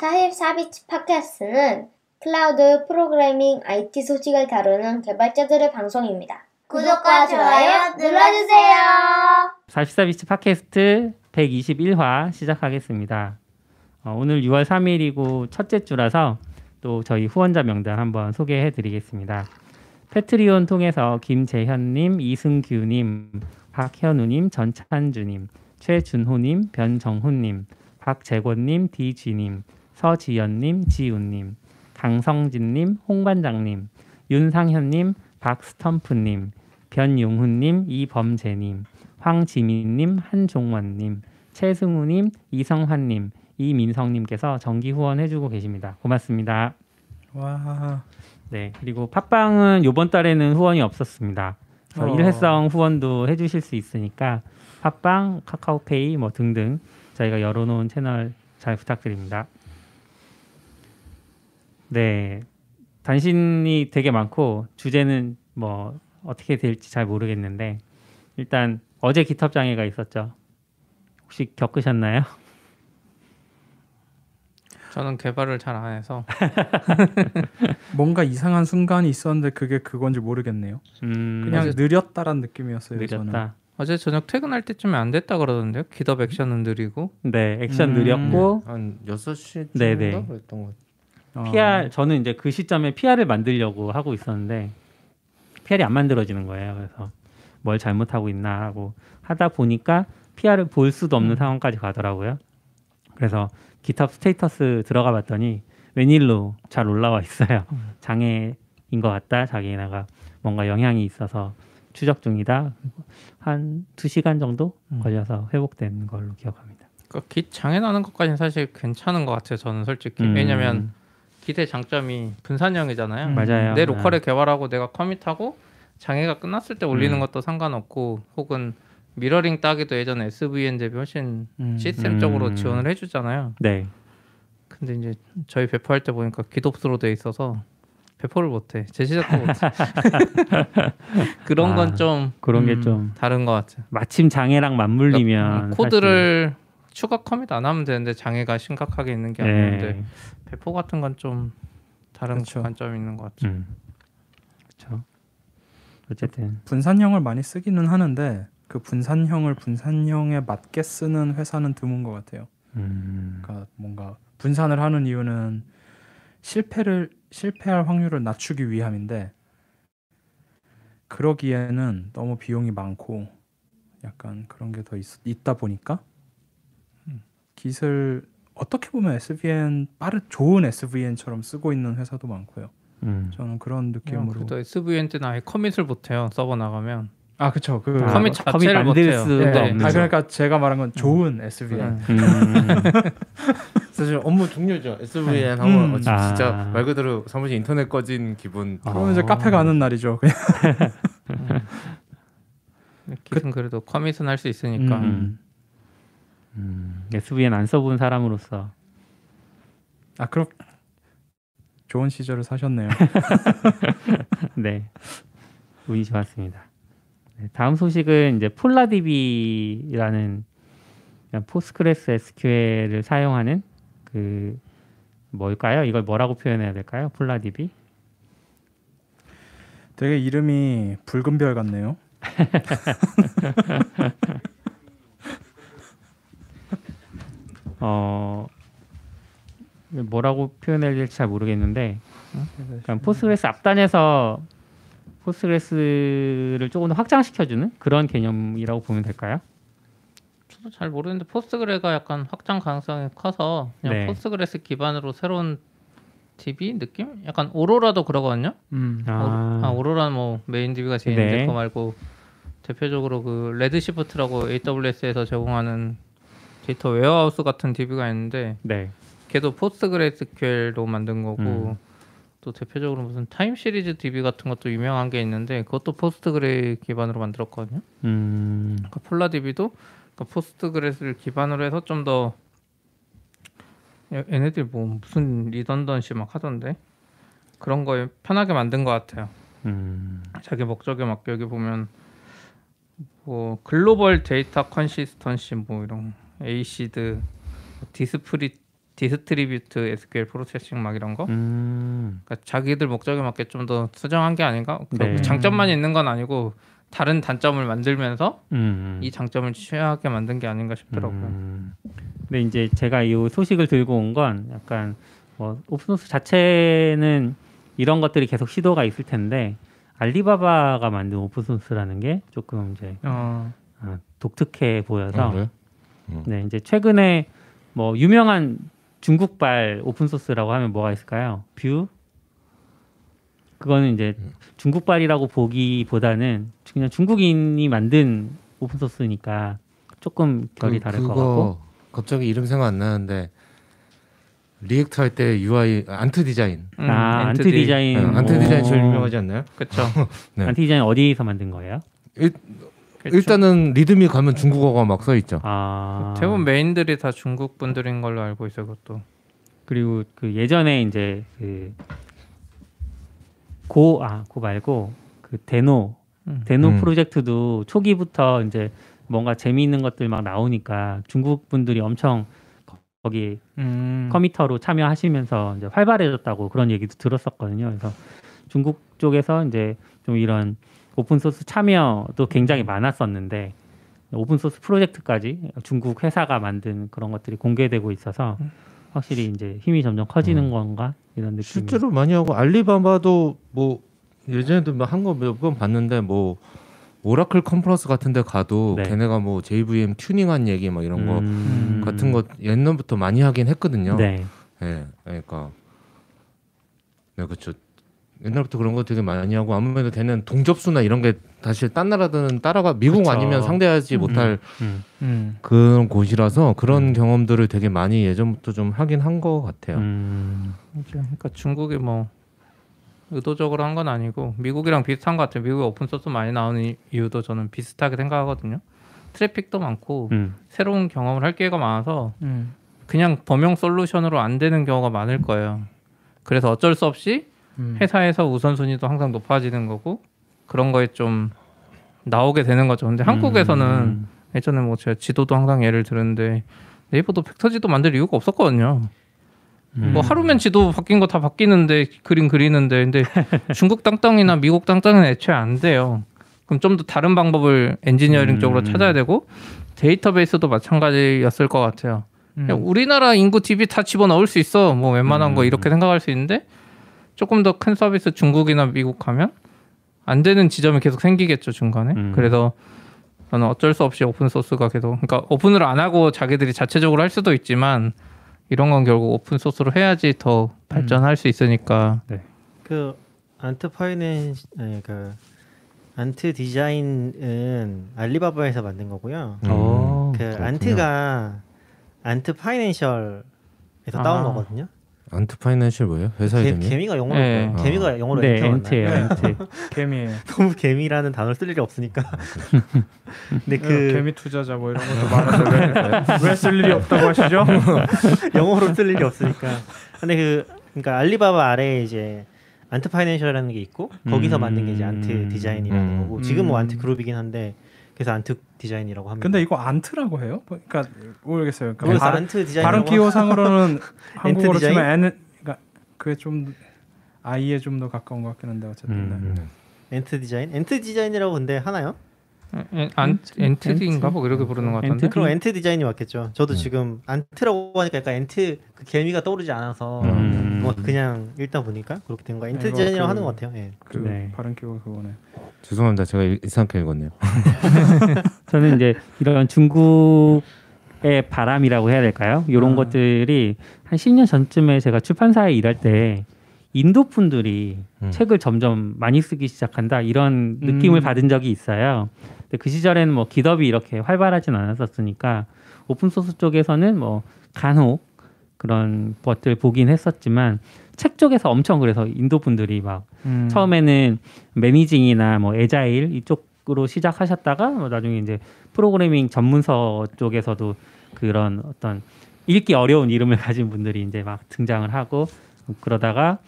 44비치 팟캐스트는 클라우드 프로그래밍 IT 소식을 다루는 개발자들의 방송입니다. 구독과 좋아요 눌러주세요. 44비치 팟캐스트 121화 시작하겠습니다. 어, 오늘 6월 3일이고 첫째 주라서 또 저희 후원자 명단 한번 소개해 드리겠습니다. 패트리온 통해서 김재현님, 이승규님, 박현우님, 전찬주님, 최준호님, 변정훈님, 박재권님, 디쥐님, 서지연님, 지훈님, 강성진님, 홍반장님, 윤상현님, 박스텀프님, 변용훈님, 이범재님, 황지민님, 한종원님, 최승우님, 이성환님, 이민성님께서 정기 후원해주고 계십니다. 고맙습니다. 와. 네, 그리고 팟빵은 이번 달에는 후원이 없었습니다. 어. 일회성 후원도 해주실 수 있으니까 팟빵, 카카오페이 뭐 등등 저희가 열어놓은 채널 잘 부탁드립니다. 네, 단신이 되게 많고 주제는 뭐 어떻게 될지 잘 모르겠는데 일단 어제 기탑 장애가 있었죠. 혹시 겪으셨나요? 저는 개발을 잘 안 해서 뭔가 이상한 순간이 있었는데 그게 그건지 모르겠네요. 음, 그냥 어제- 느렸다란 느낌이었어요. 저는. 느렸다. 어제 저녁 퇴근할 때쯤에 안 됐다 그러던데요. 기덥 액션은 느리고 네, 액션 음. 느렸고 한 6시쯤인가 네네. 그랬던 것 어. PR 저는 이제 그 시점에 PR을 만들려고 하고 있었는데 PR이 안 만들어지는 거예요. 그래서 뭘 잘못하고 있나 하고 하다 보니까 PR을 볼 수도 없는 상황까지 가더라고요. 그래서 기탑 스테이터스 들어가 봤더니 웬일로 잘 올라와 있어요. 장애인 것 같다. 자기네가 뭔가 영향이 있어서 추적 중이다. 한 두 시간 정도 음. 걸려서 회복된 걸로 기억합니다. 그러니까 기 장애 나는 것까지는 사실 괜찮은 것 같아요. 저는 솔직히 음, 왜냐면 기대 장점이 분산형이잖아요. 음. 맞아요. 내 로컬에 개발하고 내가 커밋하고 장애가 끝났을 때 올리는 음. 것도 상관없고 혹은 미러링 따기도 예전에 SVN 대비 훨씬 음. 시스템적으로 음. 지원을 해주잖아요. 네. 근데 이제 저희 배포할 때 보니까 기덥스로 돼 있어서 배포를 못해 제시작도 못해 그런 아. 건좀 그런 게 음. 좀 다른 것 같아요. 마침 장애랑 맞물리면 음, 코드를 추가 커밋 안 하면 되는데 장애가 심각하게 있는 게 사실- 아니는데 네. 배포 같은 건 좀 다른 그쵸. 관점이 있는 것 같아요. 음. 그렇죠. 어쨌든 분산형을 많이 쓰기는 하는데 그 분산형을 분산형에 맞게 쓰는 회사는 드문 것 같아요. 음. 그러니까 뭔가 분산을 하는 이유는 실패를 실패할 확률을 낮추기 위함인데 그러기에는 너무 비용이 많고 약간 그런 게 더 있다 보니까 기술 어떻게 보면 SVN 빠르 좋은 SVN처럼 쓰고 있는 회사도 많고요. 음. 저는 그런 느낌으로 그래도 SVN 때는 아예 커밋을 못해요. 서버 나가면 아 그쵸 그 아, 커밋 커밋 자체를 만들 못해요. 수도 네. 없는 아 거. 그러니까 제가 말한 건 좋은 SVN 음. 음. 사실 업무 종료죠. SVN 음. 하면 어, 진- 아. 진짜 말 그대로 사무실 인터넷 꺼진 기분. 그러면 이제 아. 카페 가는 날이죠. 그냥. 기승 그래도 커밋은 할 수 있으니까 음. 음. SVN 안 써본 사람으로서 아 그럼 좋은 시절을 사셨네요. 네 운이 좋았습니다. 네, 다음 소식은 이제 PolarDB라는 그냥 Postgres SQL을 사용하는 그 뭘까요? 이걸 뭐라고 표현해야 될까요? PolarDB? 되게 이름이 붉은 별 같네요. 어 뭐라고 표현해야 될지 잘 모르겠는데 그러니까 Postgres 앞단에서 Postgres를 조금 더 확장시켜주는 그런 개념이라고 보면 될까요? 저도 잘 모르는데 Postgre가 약간 확장 가능성이 커서 그냥 네. Postgres 기반으로 새로운 DB 느낌? 약간 Aurora도 그러거든요. 음. 아, 아 Aurora는 뭐 메인 DB가 제일 네. 그거 말고 대표적으로 그 Redshift라고 AWS에서 제공하는 data warehouse 같은 DB가 있는데 네. 걔도 PostgreSQL로 만든 거고 음. 또 대표적으로 무슨 time series DB 같은 것도 유명한 게 있는데 그것도 Postgre 기반으로 만들었거든요. 음, 그러니까 PolarDB도 그러니까 Postgres를 기반으로 해서 좀 더 얘네들 뭐 무슨 redundancy 막 하던데 그런 거에 편하게 만든 것 같아요. 음, 자기 목적에 맞게 여기 보면 뭐 global data consistency 뭐 이런 ACID distri- distribute SQL processing 막 이런 거. 음. 그러니까 자기들 목적에 맞게 좀 더 수정한 게 아닌가? 네. 장점만 있는 건 아니고 다른 단점을 만들면서 음. 이 장점을 취하게 만든 게 아닌가 싶더라고요. 음. 근데 이제 제가 이 소식을 들고 온 건 약간 뭐 오픈소스 자체는 이런 것들이 계속 시도가 있을 텐데 알리바바가 만든 오픈소스라는 게 조금 이제 어, 아, 독특해 보여서 아, 그래요? 네 이제 최근에 뭐 유명한 중국발 오픈 소스라고 하면 뭐가 있을까요? Vue 그거는 이제 중국발이라고 보기보다는 그냥 중국인이 만든 오픈 소스니까 조금 결이 다를 것 같고 갑자기 이름 생각 안 나는데 React 할 때 UI Ant Design. 음, 아 Ant AntD. Design 네, Ant 오. 디자인 제일 유명하지 않나요? 그쵸. 네. Ant Design 어디서 만든 거예요? 그쵸. 일단은 README 가면 중국어가 막 써 있죠. 아 대부분 메인들이 다 중국 분들인 걸로 알고 있어요. 그것도. 그리고 그 예전에 이제 그 그 Go 아 Go 말고 그 Deno 음. Deno 음. 프로젝트도 초기부터 이제 뭔가 재미있는 것들 막 나오니까 중국 분들이 엄청 거- 거기 음. committer로 참여하시면서 이제 활발해졌다고 그런 얘기도 들었었거든요. 그래서 중국 쪽에서 이제 좀 이런 오픈 소스 참여도 굉장히 많았었는데 오픈 소스 프로젝트까지 중국 회사가 만든 그런 것들이 공개되고 있어서 확실히 이제 힘이 점점 커지는 음. 건가 이런 느낌이 실제로 많이 하고 알리바바도 뭐 예전에도 한 거 몇 번 봤는데 뭐 Oracle conference 같은 데 가도 네. 걔네가 뭐 JVM 튜닝한 얘기 막 이런 거 음. 같은 거 옛날부터 많이 하긴 했거든요. 네. 예, 그러니까 네 그렇죠. 옛날부터 그런 거 되게 많이 하고 아무래도 걔는 동접수나 이런 게 사실 딴 나라들은 따라가 미국 그쵸. 아니면 상대하지 못할 음. 음. 그런 곳이라서 그런 음. 경험들을 되게 많이 예전부터 좀 하긴 한 것 같아요. 음. 그러니까 중국이 뭐 의도적으로 한 건 아니고 미국이랑 비슷한 것 같아요. 미국에 오픈 소스 많이 나오는 이- 이유도 저는 비슷하게 생각하거든요. 트래픽도 많고 음. 새로운 경험을 할 기회가 많아서 음. 그냥 범용 솔루션으로 안 되는 경우가 많을 거예요. 그래서 어쩔 수 없이 음. 회사에서 우선순위도 항상 높아지는 거고 그런 거에 좀 나오게 되는 거죠. 근데 한국에서는 음. 예전에 뭐 제가 지도도 항상 예를 들었는데 네이버도 벡터 지도 만들 이유가 없었거든요. 음. 뭐 하루면 지도 바뀐 거 다 바뀌는데 그림 그리는데 근데 중국 땅땅이나 미국 땅땅은 애초에 안 돼요. 그럼 좀 더 다른 방법을 엔지니어링 음. 쪽으로 찾아야 되고 데이터베이스도 마찬가지였을 것 같아요. 음. 우리나라 인구 DB 다 집어넣을 수 있어. 뭐 웬만한 거 음. 이렇게 생각할 수 있는데 조금 더 큰 서비스 중국이나 미국 가면 안 되는 지점이 계속 생기겠죠 중간에. 음. 그래서 저는 어쩔 수 없이 오픈 소스가 계속 그러니까 오픈을 안 하고 자기들이 자체적으로 할 수도 있지만 이런 건 결국 오픈 소스로 해야지 더 발전할 수 있으니까. 그 Ant Finance 아니 그 Ant Design은 알리바바에서 만든 거고요. 음. 어. 그 그렇군요. Ant가 Ant Financial에서 아. 따온 거거든요. Ant Financial 뭐예요? 회사 개, 이름이? 개미가 영어로 네. 개미가 영어로 네, ant ant예요? ant. 개미예요. 너무 개미라는 단어를 쓸 일이 없으니까. 근데 그그 개미 투자자 뭐 이런 것도 많아서 왜 쓸 일이 없다고 하시죠? 영어로 쓸 일이 없으니까. 근데 그 그러니까 알리바바 아래에 이제 Ant Financial이라는 게 있고 거기서 음. 만든 게 이제 Ant Design이라는 음. 거고 지금 뭐 음. Ant Group이긴 한데 그래서 Ant Design이라고 합니다. 근데 이거 Ant라고 해요? 그러니까 모르겠어요. 그러니까 발음, Ant Design 발음 기호상으로는 한국어로 디자인? 치면 N은 그러니까 그게 좀 I에 좀 더 가까운 것 같긴 한데 어쨌든 음. 네. Ant Design? Ant Design이라고 근데 하나요? 엔- 안 AntD인가 뭐 이렇게 부르는 것. Ant? 그럼 Ant Design이 맞겠죠. 저도 네. 지금 Ant라고 하니까 약간 ant 그 개미가 떠오르지 않아서 음. 뭐 그냥 읽다 보니까 그렇게 된 거야. Ant 이거 Design이라고 그- 하는 것 같아요. 예. 그 네. 발음 기호가 그거네. 죄송합니다. 제가 일- 이상하게 읽었네요. 저는 이제 이런 중국의 바람이라고 해야 될까요? 이런 아. 것들이 한 10년 전쯤에 제가 출판사에 일할 때 인도 분들이 음. 책을 점점 많이 쓰기 시작한다 이런 느낌을 음. 받은 적이 있어요. 근데 그 시절에는 뭐 기덥이 이렇게 활발하진 않았었으니까 오픈 소스 쪽에서는 뭐 간혹 그런 것들 보긴 했었지만 책 쪽에서 엄청 그래서 인도 분들이 막 음. 처음에는 매니징이나 뭐 에자일 이쪽으로 시작하셨다가 뭐 나중에 이제 프로그래밍 전문서 쪽에서도 그런 어떤 읽기 어려운 이름을 가진 분들이 이제 막 등장을 하고 그러다가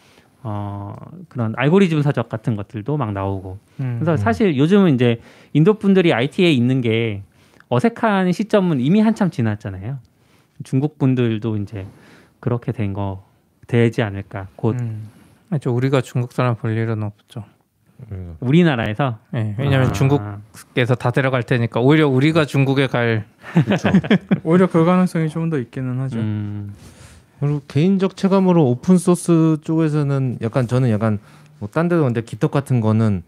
어 그런 알고리즘 서적 같은 것들도 막 나오고 음. 그래서 사실 요즘은 이제 인도 분들이 IT에 있는 게 어색한 시점은 이미 한참 지났잖아요. 중국 분들도 이제 그렇게 된 거 되지 않을까. 곧 음. 저 우리가 중국 사람 볼 일은 없죠. 음. 우리나라에서 예, 왜냐하면 아, 중국에서 다 데려갈 테니까 오히려 우리가 중국에 갈 오히려 그 가능성이 좀 더 있기는 하죠. 음, 그리고 개인적 체감으로 오픈 소스 쪽에서는 약간 저는 약간 뭐 딴 데도 근데 기떡 같은 거는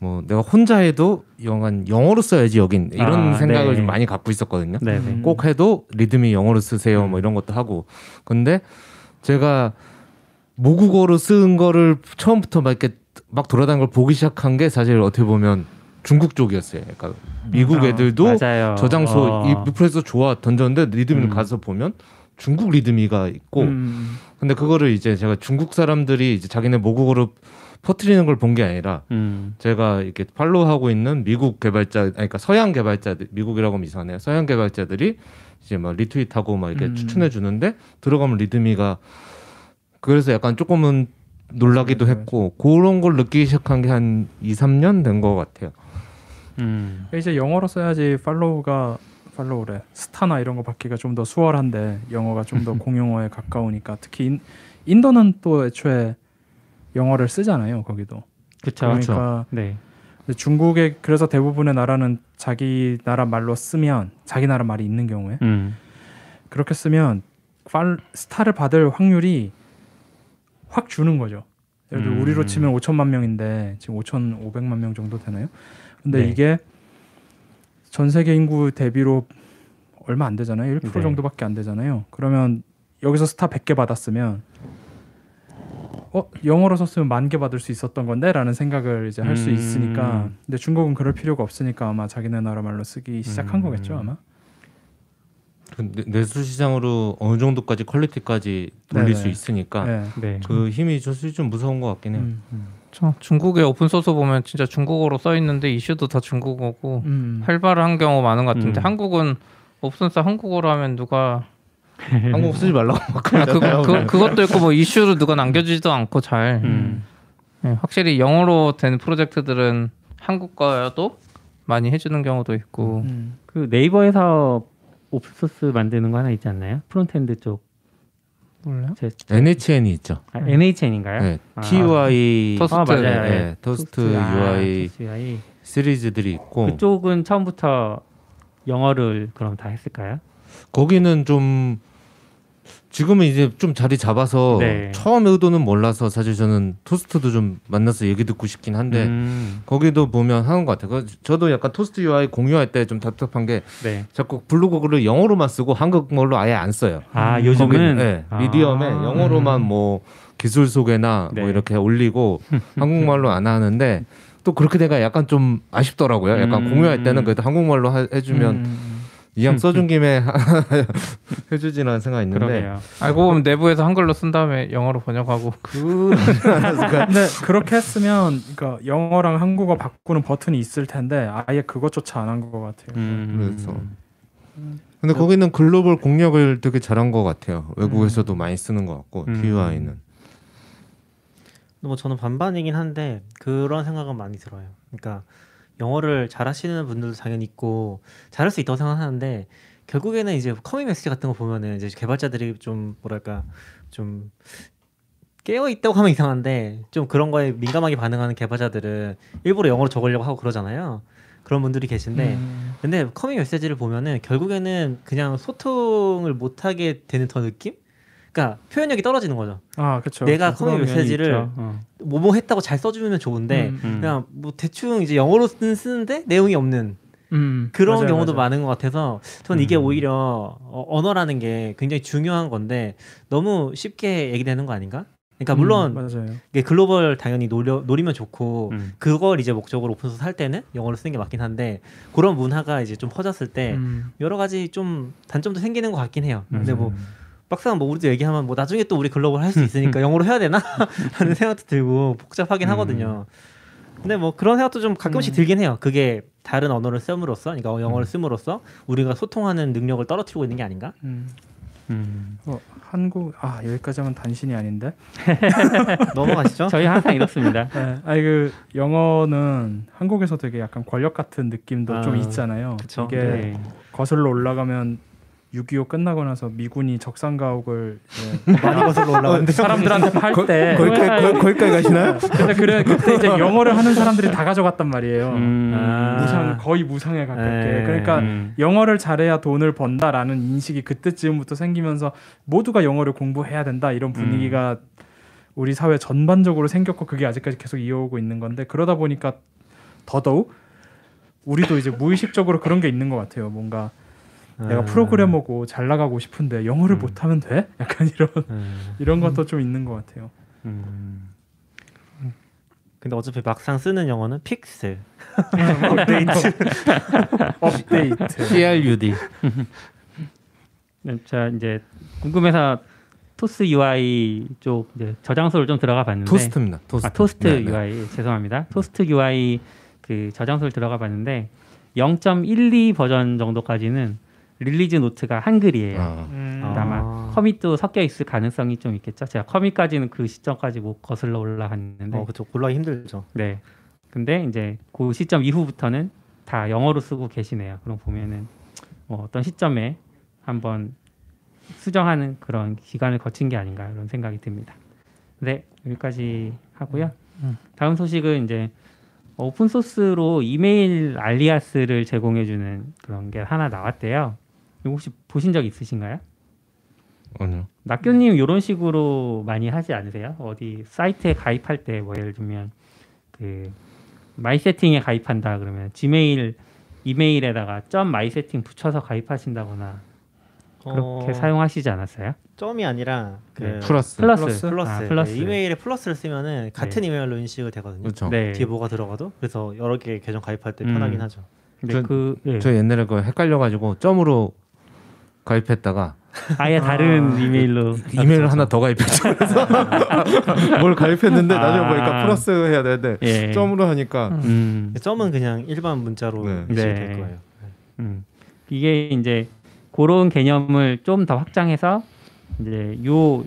뭐 내가 혼자 해도 영한 영어로 써야지 여긴 이런 아, 생각을 네. 좀 많이 갖고 있었거든요. 네네. 음. 꼭 해도 리듬이 영어로 쓰세요 뭐 이런 것도 하고 근데 제가 모국어로 쓴 거를 처음부터 막 이렇게 막 돌아다니는 걸 보기 시작한 게 사실 어떻게 보면 중국 쪽이었어요. 그러니까 미국 아, 애들도 맞아요. 저장소 어. 이 뮤플에서 좋아 던졌는데 리듬을 음. 가서 보면 중국 리듬이가 있고 음. 근데 그거를 이제 제가 중국 사람들이 이제 자기네 모국어로 퍼뜨리는 걸 본 게 아니라 음, 제가 이렇게 팔로우하고 있는 미국 개발자, 아니 그러니까 서양 개발자들, 미국이라고 하면 이상하네요. 서양 개발자들이 이제 막 리트윗하고 막 이렇게 음. 추천해 주는데 들어가면 README가 그래서 약간 조금은 놀라기도 맞아요. 했고 그런 걸 느끼기 시작한 게 한 2, 3년 된 것 같아요. 음, 이제 영어로 써야지 팔로우가 팔로우래 star나 이런 거 받기가 좀 더 수월한데 영어가 좀 더 공용어에 가까우니까 특히 인, 인도는 또 애초에 영어를 쓰잖아요 거기도 그쵸. 그러니까 네. 근데 중국의 그래서 대부분의 나라는 자기 나라 말로 쓰면 자기 나라 말이 있는 경우에 음, 그렇게 쓰면 팔, 스타를 받을 확률이 확 주는 거죠. 예를 들어 음. 우리로 치면 5천만 명인데 지금 5,500만 명 정도 되나요? 근데 네. 이게 전 세계 인구 대비로 얼마 안 되잖아요. 1% 네. 정도밖에 안 되잖아요. 그러면 여기서 스타 100개 받았으면 어 영어로 썼으면 만 개 받을 수 있었던 건데라는 생각을 이제 할수 음. 있으니까 근데 중국은 그럴 필요가 없으니까 아마 자기네 나라 말로 쓰기 시작한 음. 거겠죠 아마 내수 시장으로 어느 정도까지 퀄리티까지 돌릴 네네. 수 있으니까 네. 네. 그 힘이 저수지 좀 무서운 것 같긴 해요. 음, 음. 저 중국의 오픈 소스 보면 진짜 중국어로 써 있는데 이슈도 다 중국어고 음. 활발한 경우 많은 것 같은데 음. 한국은 오픈 소스 한국어로 하면 누가 한국 쓰지 말라고 막 아, 그. 그, 그것도 있고 뭐 이슈로 누가 남겨주지도 않고 잘 음, 예, 확실히 영어로 된 프로젝트들은 한국과도 많이 해주는 경우도 있고 음. 그 네이버에서 open source 만드는 거 하나 있지 않나요? frontend 쪽. 몰라요? 제, NHN이 있죠. 아, NHN인가요? 네, 아. TUI 토스트. 아 맞아요. 네, 예. 토스트 아, UI 토스트 UI. 시리즈들이 있고 그쪽은 처음부터 영어를 그럼 다 했을까요? 거기는 좀 지금은 이제 좀 자리 잡아서 네. 처음 의도는 몰라서 사실 저는 토스트도 좀 만나서 얘기 듣고 싶긴 한데 음, 거기도 보면 하는 것 같아요. 그 저도 약간 토스트 UI 공유할 때 좀 답답한 게 네. 자꾸 블로그를 영어로만 쓰고 한국말로 아예 안 써요. 아 음, 요즘은 거기는, 네, 아. 미디엄에 영어로만 뭐 기술 소개나 네. 뭐 이렇게 올리고 한국말로 안 하는데 또 그렇게 돼가 약간 좀 아쉽더라고요. 약간 음. 공유할 때는 그래도 한국말로 하- 해주면 음. 이왕 써준 김에 해주지라는 생각이 있는데 그러게요. 알고 보면 내부에서 한글로 쓴 다음에 영어로 번역하고 그 근데 그렇게 했으면 그러니까 영어랑 한국어 바꾸는 버튼이 있을 텐데 아예 그것조차 안 한 것 같아요. 음, 그래서. 근데 거기는 글로벌 공략을 되게 잘한 것 같아요. 외국에서도 많이 쓰는 것 같고 음. TUI는 뭐 저는 반반이긴 한데 그런 생각은 많이 들어요. 그러니까 영어를 잘하시는 분들도 당연히 있고 잘할 수 있다고 생각하는데 결국에는 이제 commit message 같은 거 보면은 이제 개발자들이 좀 뭐랄까 좀 깨어 있다고 하면 이상한데 좀 그런 거에 민감하게 반응하는 개발자들은 일부러 영어로 적으려고 하고 그러잖아요. 그런 분들이 계신데 음. 근데 커밍 메시지를 보면은 결국에는 그냥 소통을 못 하게 되는 더 느낌? 그러니까 표현력이 떨어지는 거죠. 아 그렇죠. 내가 커밍 메시지를 어. 뭐뭐 했다고 잘 써주면 좋은데 음. 음. 그냥 뭐 대충 이제 영어로는 쓰는데 내용이 없는 음, 그런 맞아요, 경우도 맞아요. 많은 것 같아서 저는 이게 음. 오히려 어, 언어라는 게 굉장히 중요한 건데 너무 쉽게 얘기되는 거 아닌가? 그러니까 물론 음, 맞아요. 이게 글로벌 당연히 노려, 노리면 좋고 음. 그걸 이제 목적으로 open source 할 때는 영어를 쓰는 게 맞긴 한데 그런 문화가 이제 좀 퍼졌을 때 음. 여러 가지 좀 단점도 생기는 것 같긴 해요. 근데 음. 뭐 막상 뭐 우리도 얘기하면 뭐 나중에 또 우리 글로벌 할 수 있으니까 영어로 해야 되나 하는 생각도 들고 복잡하긴 음. 하거든요. 근데 뭐 그런 생각도 좀 가끔씩 음. 들긴 해요. 그게 다른 언어를 씀으로써, 그러니까 영어를 씀으로써 우리가 소통하는 능력을 떨어뜨리고 있는 게 아닌가? 음. 음. 어, 한국 아 여기까지 하면 단신이 아닌데. 넘어가시죠. 저희 항상 이렇습니다. 네, 아니 그 영어는 한국에서 되게 약간 권력 같은 느낌도 아, 좀 있잖아요. 그쵸. 이게 네. 거슬러 올라가면 6.25 끝나고 나서 미군이 적산 가옥을 많이 거슬러 올라갔는데 사람들한테 팔때 거기까지 거- 가시나요? 근데 그래 그때 이제 영어를 하는 사람들이 다 가져갔단 말이에요. 음. 아. 무상 거의 무상에 가깝게. 네. 그러니까 음. 영어를 잘해야 돈을 번다라는 인식이 그때쯤부터 생기면서 모두가 영어를 공부해야 된다 이런 분위기가 우리 사회 전반적으로 생겼고 그게 아직까지 계속 이어오고 있는 건데 그러다 보니까 더더욱 우리도 이제 무의식적으로 그런 게 있는 것 같아요. 뭔가 내가 프로그래머고 잘 나가고 싶은데 영어를 음. 못하면 돼? 약간 이런 음. 이런 것도 좀 있는 것 같아요. 음. 근데 어차피 막상 쓰는 영어는 fix. update. CRUD. 네, 자 이제 궁금해서 토스 UI 쪽 이제 저장소를 좀 들어가 봤는데 토스트입니다. 토스트. 아 토스트 네, 네. UI 죄송합니다. 토스트 UI 그 저장소를 들어가 봤는데 0.12 버전 정도까지는 release note가 한글이에요. 아, 음. 아마 아. commit도 섞여 있을 가능성이 좀 있겠죠. 제가 commit까지는 그 시점까지 못 거슬러 올라갔는데 어, 그쵸. 올라가기 힘들죠. 네. 근데 이제 그 시점 이후부터는 다 영어로 쓰고 계시네요. 그럼 보면은 뭐 어떤 시점에 한번 수정하는 그런 기간을 거친 게 아닌가 이런 생각이 듭니다. 네, 여기까지 하고요. 음. 다음 소식은 이제 open source로 이메일 alias를 제공해 주는 그런 게 하나 나왔대요. 이거 혹시 보신 적 있으신가요? 아니요. 낙교님 이런 식으로 많이 하지 않으세요? 어디 사이트에 가입할 때 뭐 예를 들면 그 마이 세팅에 가입한다 그러면 지메일 이메일에다가 점 마이 세팅 붙여서 가입하신다거나 그렇게 어, 사용하시지 않았어요? 점이 아니라 그 네. 플러스. 플러스, 플러스? 플러스, 아, 플러스. 네, 이메일에 플러스를 쓰면은 같은 이메일로 인식을 되거든요. 그렇죠. 네. 뒤에 뭐가 들어가도 그래서 여러 개 계정 가입할 때 음. 편하긴 하죠. 근데 저- 그 예. 저 옛날에 그 헷갈려가지고 점으로 가입했다가 아예 다른 아, 이메일로 이메일을 하나 더 가입했죠. 그래서 뭘 가입했는데 나중에 아. 보니까 플러스 해야 되는데 예. 점으로 하니까 음. 점은 그냥 일반 문자로 네. 네. 될 거예요. 음. 이게 이제 그런 개념을 좀 더 확장해서 이제 요뭐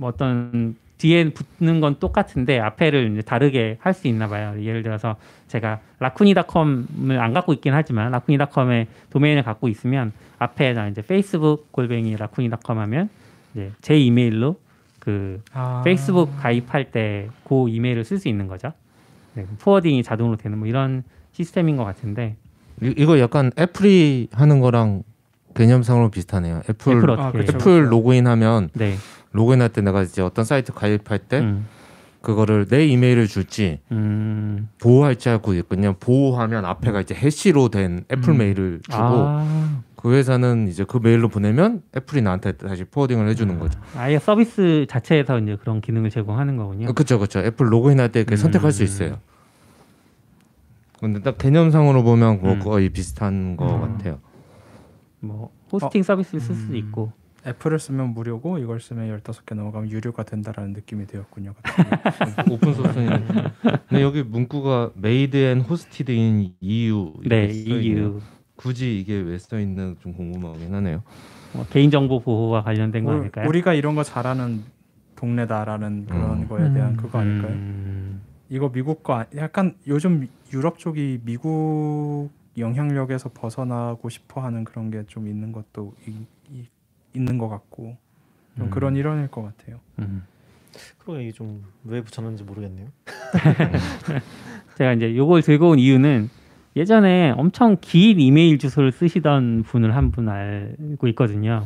어떤 뒤에 붙는 건 똑같은데 앞에를 이제 다르게 할 수 있나 봐요. 예를 들어서 제가 라쿠니닷컴을 안 갖고 있긴 하지만 라쿠니닷컴의 도메인을 갖고 있으면 앞에다 이제 페이스북 골뱅이 라쿠니닷컴 하면 이제 제 이메일로 그 아. 페이스북 가입할 때 그 이메일을 쓸 수 있는 거죠. 네, forwarding이 자동으로 되는 뭐 이런 시스템인 것 같은데 이, 이거 약간 애플이 하는 거랑 개념상으로 비슷하네요. 애플 애플 아, 어떻게 그쵸. 애플 로그인하면 네. 로그인할 때 내가 이제 어떤 사이트 가입할 때 음. 그거를 내 이메일을 줄지 음. 보호할지 하고 있거든요. 보호하면 앞에가 이제 hash로 된 애플 음. 메일을 주고 아, 그 회사는 이제 그 메일로 보내면 애플이 나한테 다시 forwarding을 해주는 거죠. 아예 서비스 자체에서 이제 그런 기능을 제공하는 거군요. 그렇죠, 그렇죠. 애플 로그인할 때 이렇게 음. 선택할 수 있어요. 근데 딱 개념상으로 보면 뭐 음. 거의 비슷한 거 음. 같아요. 뭐 hosting 서비스를 쓸 수도 음. 있고. 애플을 쓰면 무료고 이걸 쓰면 15개 넘어가면 유료가 된다라는 느낌이 되었군요. open source는. 근데 여기 문구가 made and hosted in EU. 네. EU 굳이 이게 왜 써 있나 좀 궁금하긴 하네요. 뭐 개인정보 보호와 관련된 거 우- 아닐까요? 우리가 이런 거 잘하는 동네다라는 그런 음. 거에 대한 그거 아닐까요? 음, 이거 미국 거 아- 약간 요즘 유럽 쪽이 미국 영향력에서 벗어나고 싶어하는 그런 게 좀 있는 것도 이, 이, 있는 것 같고 좀 음. 그런 일환일 것 같아요. 음. 그러고 이게 좀 왜 붙였는지 모르겠네요. 제가 이제 요걸 들고 온 이유는 예전에 엄청 긴 이메일 주소를 쓰시던 분을 한 분 알고 있거든요.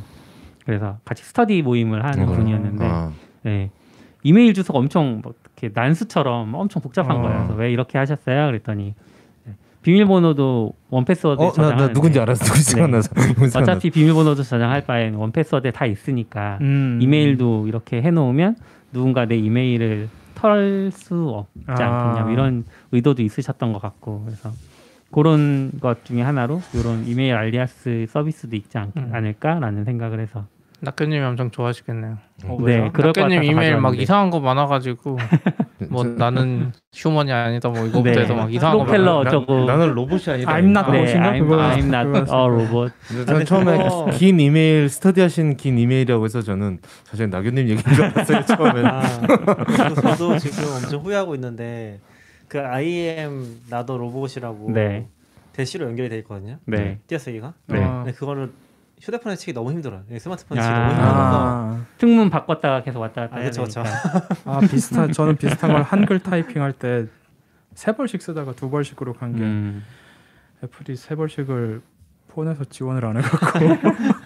그래서 같이 스터디 모임을 하는 음. 분이었는데 아, 네. 이메일 주소가 엄청 뭐 이렇게 난수처럼 엄청 복잡한 어. 거예요. 그래서 왜 이렇게 하셨어요? 그랬더니 네. 비밀번호도 원패스워드 어, 나, 저장하는데 나 누군지 알았어. 누군지 네. 생각나서. 누군지 생각나서. 어차피 비밀번호도 저장할 바엔 원패스워드에 다 있으니까 음. 이메일도 이렇게 해놓으면 누군가 내 이메일을 털 수 없지 아. 않겠냐 뭐 이런 의도도 있으셨던 것 같고 그래서 그런 것 중에 하나로 이런 이메일 alias 서비스도 있지 않, 음. 않을까라는 생각을 해서 낙교님이 엄청 좋아하시겠네요. 어, 네 낙교님 이메일 막. 이상한 거 많아가지고 뭐 저- 나는 휴먼이 아니다 뭐 이거부터 네. 해서 막 이상한 거 프로펠러 많아요. 어쩌고 나는 로봇이 아니다. I'm not 네, 로봇인가? I'm, 그거- I'm not a robot 전 처음에 그거- 긴 이메일 스터디하신 긴 이메일이라고 해서 저는 사실 낙연님 얘기인 줄 알았어요 처음에. 아, 저도 지금 엄청 후회하고 있는데 그 IM 나도 로봇이라고 네. 대시로 연결이 돼 있거든요. 네 띄어쓰기가. 네. 아, 근데 그거를 휴대폰에 치기 너무 힘들어요. 예, 스마트폰에 치기 아. 너무 힘들어서 아, 승문 바꿨다가 계속 왔다 갔다 아, 해야 그쵸. 아 비슷한 저는 비슷한 걸 한글 타이핑 할 때 세 벌씩 쓰다가 두 벌씩으로 간게 음. 애플이 세 벌씩을 폰에서 지원을 안 해갖고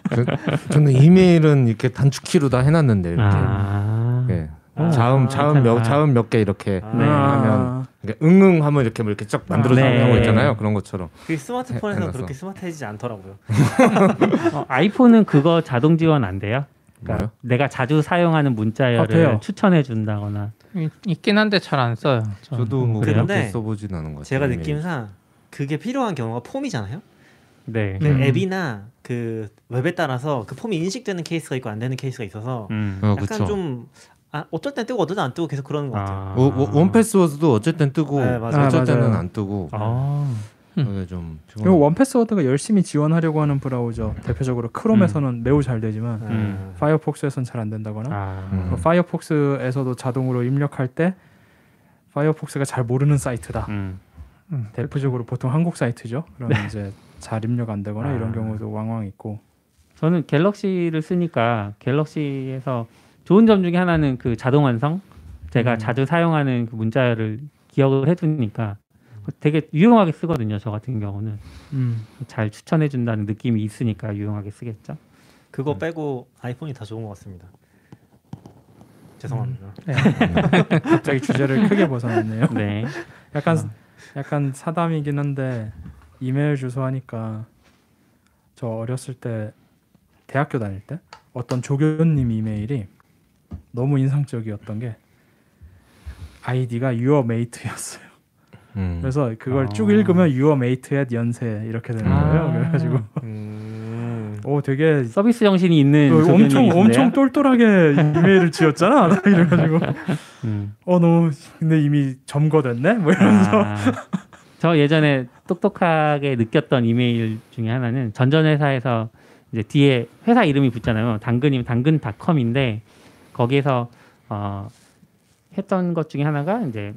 저는 이메일은 이렇게 단축키로 다 해놨는데 이렇게 아. 예. 아, 자음 자음 몇 괜찮다. 자음 몇 개 이렇게 아. 네. 하면 이게 응응 하면 이렇게 뭐 이렇게 쫙 만들어서 네. 거 있잖아요. 그런 것처럼. 그 스마트폰에서 해놨어. 그렇게 스마트해지지 않더라고요. 어, 아이폰은 그거 자동 지원 안 돼요? 그러니까 뭐요? 내가 자주 사용하는 아, 문자열을 돼요. 추천해 준다거나. 있- 있긴 한데 잘 안 써요. 저는. 저도 뭐? 그렇게 써보진 않은 것 같아요. 제가. 느낌상 그게 필요한 경우가 폼이잖아요. 네. 근데 음. 앱이나 그 웹에 따라서 그 폼이 인식되는 케이스가 있고 안 되는 케이스가 있어서 음. 어, 약간 그쵸. 좀 아, 어쩔 땐 뜨고 어떨 땐 안 뜨고 계속 그러는 것 같아요. 아. 워- 워- 원패스워드도 어쩔 땐 뜨고 네, 맞아요. 어쩔 아, 때는 맞아요. 안 뜨고 아. 그게 좀 그리고 원패스워드가 열심히 지원하려고 하는 브라우저 대표적으로 크롬에서는 매우 잘 되지만 음. 파이어폭스에서는 잘안 된다거나 아. 음. 그 파이어폭스에서도 자동으로 입력할 때 파이어폭스가 잘 모르는 사이트다. 음. 대표적으로 보통 한국 사이트죠. 그러면 이제 잘 입력 안 되거나 아. 이런 경우도 왕왕 있고. 저는 갤럭시를 쓰니까 갤럭시에서 좋은 점 중에 하나는 그 자동 완성. 제가 음. 자주 사용하는 그 문자를 기억을 해두니까 되게 유용하게 쓰거든요. 저 같은 경우는 음. 잘 추천해 준다는 느낌이 있으니까 유용하게 쓰겠죠. 그거 빼고 아이폰이 다 좋은 것 같습니다. 죄송합니다. 갑자기 주제를 크게 벗어났네요. 네. 약간 약간 사담이긴 한데 이메일 주소 하니까 저 어렸을 때 대학교 다닐 때 어떤 조교님 이메일이 너무 인상적이었던 게 아이디가 your mate였어요. 음. 그래서 그걸 아. 쭉 읽으면 your mate at 연세 이렇게 되는 아. 거예요. 그래가지고 음, 오 되게 서비스 정신이 있는 어, 엄청? 엄청 똘똘하게 이메일을 지었잖아. 이래가지고 음. 어 너무 근데 이미 점거됐네. 뭐 이러면서 아, 저 예전에 똑똑하게 느꼈던 이메일 중에 하나는 전전 회사에서 이제 뒤에 회사 이름이 붙잖아요. 당근이면 당근닷컴인데 거기에서 어, 했던 것 중에 하나가 이제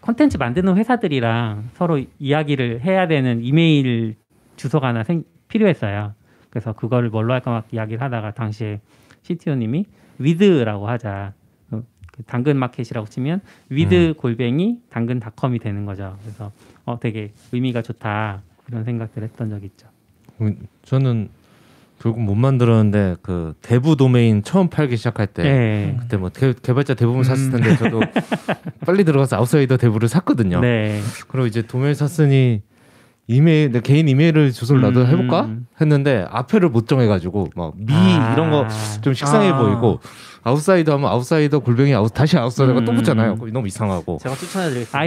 컨텐츠 만드는 회사들이랑 서로 이야기를 해야 되는 이메일 주소가 하나 생, 필요했어요. 그래서 그거를 뭘로 할까 막 이야기를 하다가 당시에 CTO님이 with라고 하자. 그 당근 마켓이라고 치면 with 골뱅이 당근닷컴이 되는 거죠. 그래서 어 되게 의미가 좋다 그런 생각들 했던 적이 있죠. 음, 저는 결국 못 만들었는데 그 dev 도메인 처음 팔기 시작할 때 네. 그때 뭐 개, 개발자 대부분 음. 샀을 텐데 저도 빨리 들어가서 아웃사이더 dev를 샀거든요. 네. 그리고 이제 도메인 샀으니 이메일 내 개인 이메일 주소를 나도 음. 해볼까 했는데 앞에를 못 정해가지고 막 me 아. 이런 거 좀 식상해 아. 보이고 아웃사이더 하면 아웃사이더 골뱅이 아웃 다시 아웃사이더가 또 음. 붙잖아요. 그거 너무 이상하고 제가 추천해드리겠습니다.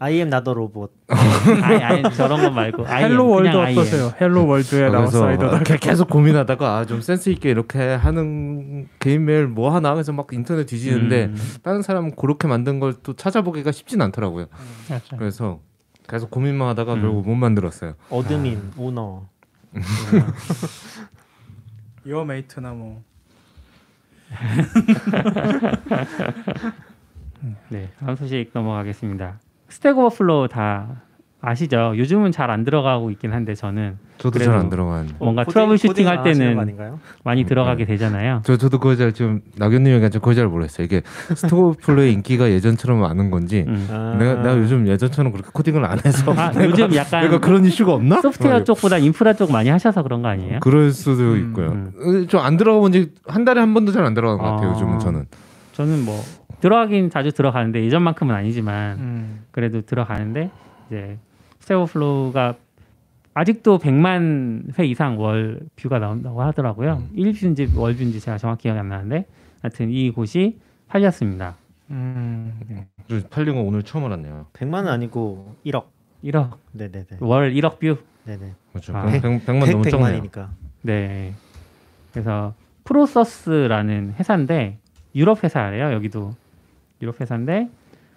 IM I am not a robot. 아니, 아니 저런 거 말고 헬로 월드. 어떠세요? 헬로 그래서 나우사이더다. 게- 계속 고민하다가 아, 좀 센스 있게 이렇게 하는 개인 메일 뭐 하나 그래서 막 인터넷 뒤지는데 음. 다른 사람은 그렇게 만든 걸 또 찾아보기가 쉽진 않더라고요. 맞아요. 그래서 계속 고민만 하다가 음. 결국 못 만들었어요. 어드민, 오너. your mate나 뭐 네, 다음 소식 넘어가겠습니다. 스택 오버플로우 다 아시죠? 요즘은 잘 안 들어가고 있긴 한데 저는 저도 잘 안 들어간. 뭔가 코딩- troubleshooting 할 때는? 많이 음, 들어가게 네. 되잖아요. 저 저도 그거 잘좀 낙연님에게 좀 그거 잘 모르겠어요. 이게 스토플의 인기가 예전처럼 많은 건지 음. 아, 내가 내가 요즘 예전처럼 그렇게 코딩을 안 해서 아, 내가, 요즘 약간 내가 그런 이슈가 없나? 소프트웨어 어, 쪽보다 인프라 쪽 많이 하셔서 그런 거 아니에요? 그럴 수도 음, 있고요. 좀안 들어가 본지 한 달에 한 번도 잘 안 들어가는 것 같아요. 아. 요즘은 저는. 저는 뭐 들어가긴 자주 들어가는데 예전만큼은 아니지만 음. 그래도 들어가는데 이제 스택 오버플로우가 아직도 100만 회 이상 월 view가 나온다고 하더라고요. 음. 일 view인지 월 view인지 제가 정확히 기억이 안 나는데 하여튼 이 곳이 팔렸습니다. 음. 저 팔린 거 오늘 처음 알았네요. 100만은 아니고 1억. 1억 네네네. 월 1억 view. 네네. 그렇죠. 아. 100, 100만 너무 적네요. 100만이니까. 네. 그래서 프로서스라는 회사인데 유럽 회사예요. 여기도 유럽 회사인데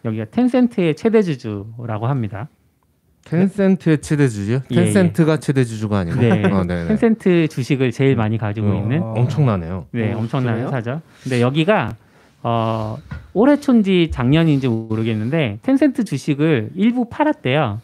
여기가 텐센트의 최대 주주라고 합니다. 텐센트의 최대 주주요? 예, 텐센트가 최대 주주가 아니고. 네. 어, 네네. 텐센트 주식을 제일 많이 가지고 어, 있는 엄청나네요. 네, 어, 엄청난 그래요? 회사죠. 근데 여기가 어, 올해 초인지 작년인지 모르겠는데 텐센트 주식을 일부 팔았대요.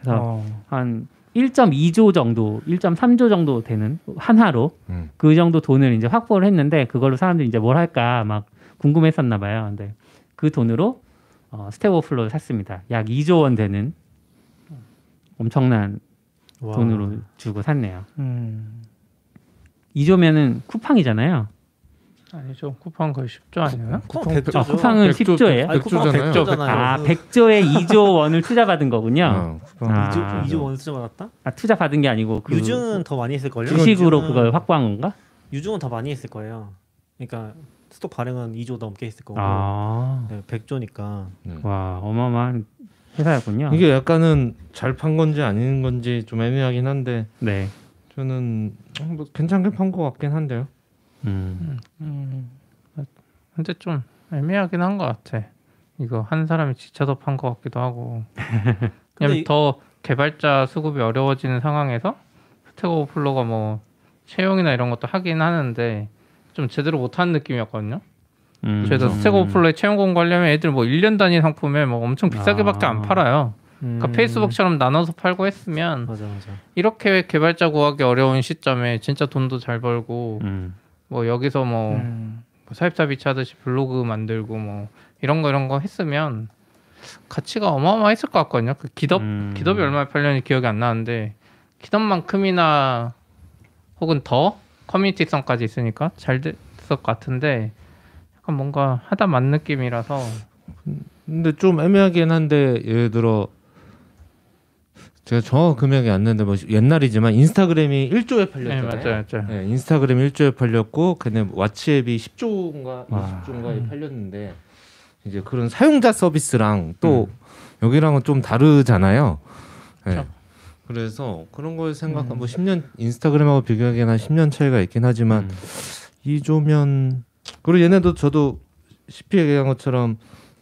그래서 어. 한 1.2조 정도, 1.3조 정도 되는 한화로 음. 그 정도 돈을 이제 확보를 했는데 그걸로 사람들이 이제 뭘 할까 막 궁금했었나 봐요. 근데 그 돈으로 어, 스택 오버플로를 샀습니다. 약 2조 원 되는 엄청난 와. 돈으로 주고 샀네요. 음. 2조면은 쿠팡이잖아요. 아니죠. 쿠팡 거의 10조 아니에요? 쿠팡 아, 100조죠. 쿠팡은 백조, 10조예요. 아니, 쿠팡 백조잖아요. 100조잖아요. 아, 100조에 2조 원을 투자받은 거군요. 어, 쿠팡. 아. 2조, 2조 원 수정 받았다? 아, 투자 받은 게 아니고 그 유증은 더 많이 했을 걸요. 주식으로 그걸 확보한 건가? 유증은 더 많이 했을 거예요. 그러니까 스톡 발행은 2조 넘게 했을 거고. 아, 네, 100조니까. 와 어마어마한 회사였군요. 이게 약간은 잘 판 건지 아닌 건지 좀 애매하긴 한데 네. 저는 뭐 괜찮게 판 것 같긴 한데요. 음. 음. 근데 좀 애매하긴 한 것 같아. 이거 한 사람이 지쳐서 판 것 같기도 하고. 왜냐면 이- 더 개발자 수급이 어려워지는 상황에서 스택 오버플로가 뭐 채용이나 이런 것도 하긴 하는데 좀 제대로 못하는 느낌이었거든요. 음. 저희도 스택 오버플로에 채용 공고하려면 애들 뭐 1년 단위 상품에 뭐 엄청 비싸게밖에 안 아. 팔아요. 음. 그러니까 페이스북처럼 나눠서 팔고 했으면 맞아 맞아. 이렇게 개발자 구하기 어려운 시점에 진짜 돈도 잘 벌고 음. 뭐 여기서 뭐 음. 뭐 사입자 비치하듯이 블로그 만들고 뭐 이런 거 이런 거 했으면 가치가 어마어마했을 것 같거든요. 그 기덥 음. 기덥이 얼마에 팔렸는지 기억이 안 나는데 기덥만큼이나 혹은 더 커뮤니티성까지 있으니까 잘 됐을 것 같은데 약간 뭔가 하다 만 느낌이라서 근데 좀 애매하긴 한데 예를 들어 제가 정확한 금액이 안 나는데 뭐 옛날이지만 인스타그램이 1조에 네 팔렸잖아요. 맞아요, 맞아요. 네, 인스타그램 1조에 팔렸고 근데 왓츠앱이 10조인가 와. 20조인가에 팔렸는데 이제 그런 사용자 서비스랑 또 여기랑은 좀 다르잖아요. 네. 그래서 그런 걸 생각하면 뭐 10년 인스타그램하고 비교하기에는 한 10년 차이가 있긴 하지만 음. 2조면 그리고 얘네도 저도 CP 얘기한 것처럼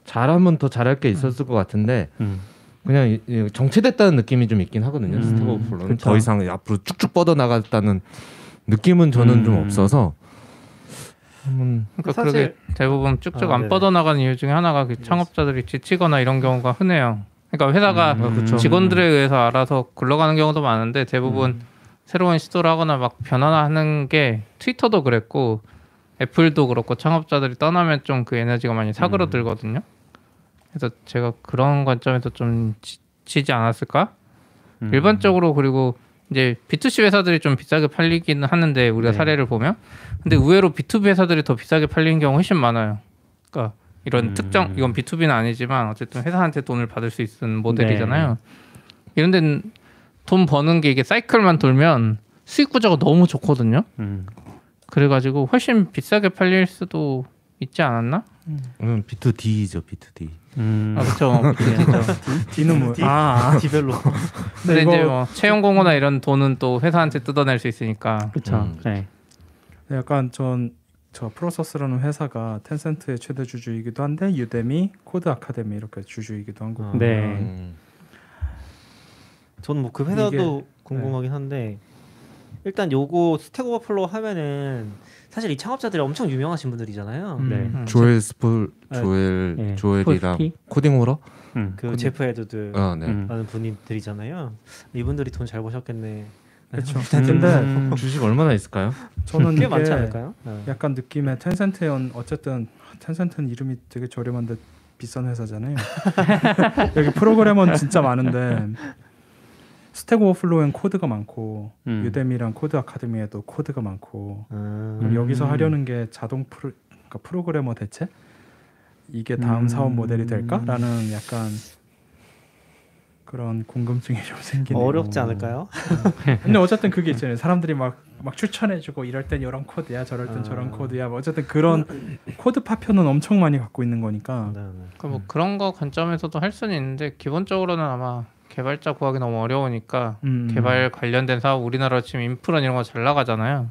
잘하면 더 잘할 게 있었을 것 같은데 음. 그냥 정체됐다는 느낌이 좀 있긴 하거든요. 음, 오버플로는 그쵸. 더 이상 앞으로 쭉쭉 뻗어 나갔다는 느낌은 저는 좀 음. 없어서 음, 그러니까 사실- 그게 대부분 쭉쭉 아, 안 네네. 뻗어나가는 이유 중에 하나가 그 창업자들이 지치거나 이런 경우가 흔해요. 그러니까 회사가 아, 그쵸. 직원들에 의해서 알아서 굴러가는 경우도 많은데 대부분 새로운 시도를 하거나 막 변화하는 게 트위터도 그랬고 애플도 그렇고 창업자들이 떠나면 좀 그 에너지가 많이 사그러들거든요. 그래서 제가 그런 관점에서 좀 지치지 않았을까? 음. 일반적으로 그리고 이제 B2C 회사들이 좀 비싸게 팔리기는 하는데 우리가 네. 사례를 보면 근데 의외로 B2B 회사들이 더 비싸게 팔리는 경우 훨씬 많아요. 그러니까 이런 음. 특정 이건 B2B는 아니지만 어쨌든 회사한테 돈을 받을 수 있는 모델이잖아요. 이런 데는 돈 버는 게 이게 사이클만 돌면 수익 구조가 너무 좋거든요. 음. 그래가지고 훨씬 비싸게 팔릴 수도 있지 않았나? 음, B2D죠, B2D. 음. 아 그렇죠. D는 뭐? 아, 디벨로. 근데 이거- 이제 뭐 채용 공고나 이런 돈은 또 회사한테 뜯어낼 수 있으니까 그렇죠. 음. 네. 약간 전 저 프로서스라는 회사가 텐센트의 최대 주주이기도 한데 유데미, 코드 아카데미 이렇게 주주이기도 한 거고. 네. 음. 저는 뭐 그 회사도 이게- 궁금하긴 한데 일단 요거 스택 오버플로우 하면은 사실 이 창업자들이 엄청 유명하신 분들이잖아요. 음. 네. 음. 조엘 스폴, 네. 조엘, 네. 조엘이랑? 코딩 호러? 음. 그 제프 에드드 아, 네. 음. 라는 분들이잖아요. 이분들이 돈 잘 버셨겠네. 그렇죠. 음. 근데 음. 주식 얼마나 있을까요? 저는 꽤 많지 않을까요? 네. 약간 느낌에 텐센트는 어쨌든 텐센트는 이름이 되게 저렴한데 비싼 회사잖아요. 여기 프로그래머는 진짜 많은데 스택 오버플로우엔 코드가 많고 음. 유데미랑 코드 아카데미에도 코드가 많고 음. 여기서 음. 하려는 게 자동 프로, 그러니까 프로그래머 대체 이게 다음 음. 사업 모델이 될까라는 약간 그런 궁금증이 좀 생기네요. 어렵지 않을까요? 근데 어쨌든 그게 있잖아요. 사람들이 막, 막 추천해주고 이럴 땐 이런 코드야, 저럴 땐 아. 저런 코드야. 뭐 어쨌든 그런 코드 파편은 엄청 많이 갖고 있는 거니까. 네, 네. 그러니까 뭐 그런 거 관점에서도 할 수는 있는데 기본적으로는 아마 개발자 구하기 너무 어려우니까 음. 개발 관련된 사업 우리나라 지금 인프라 이런 거 잘 나가잖아요.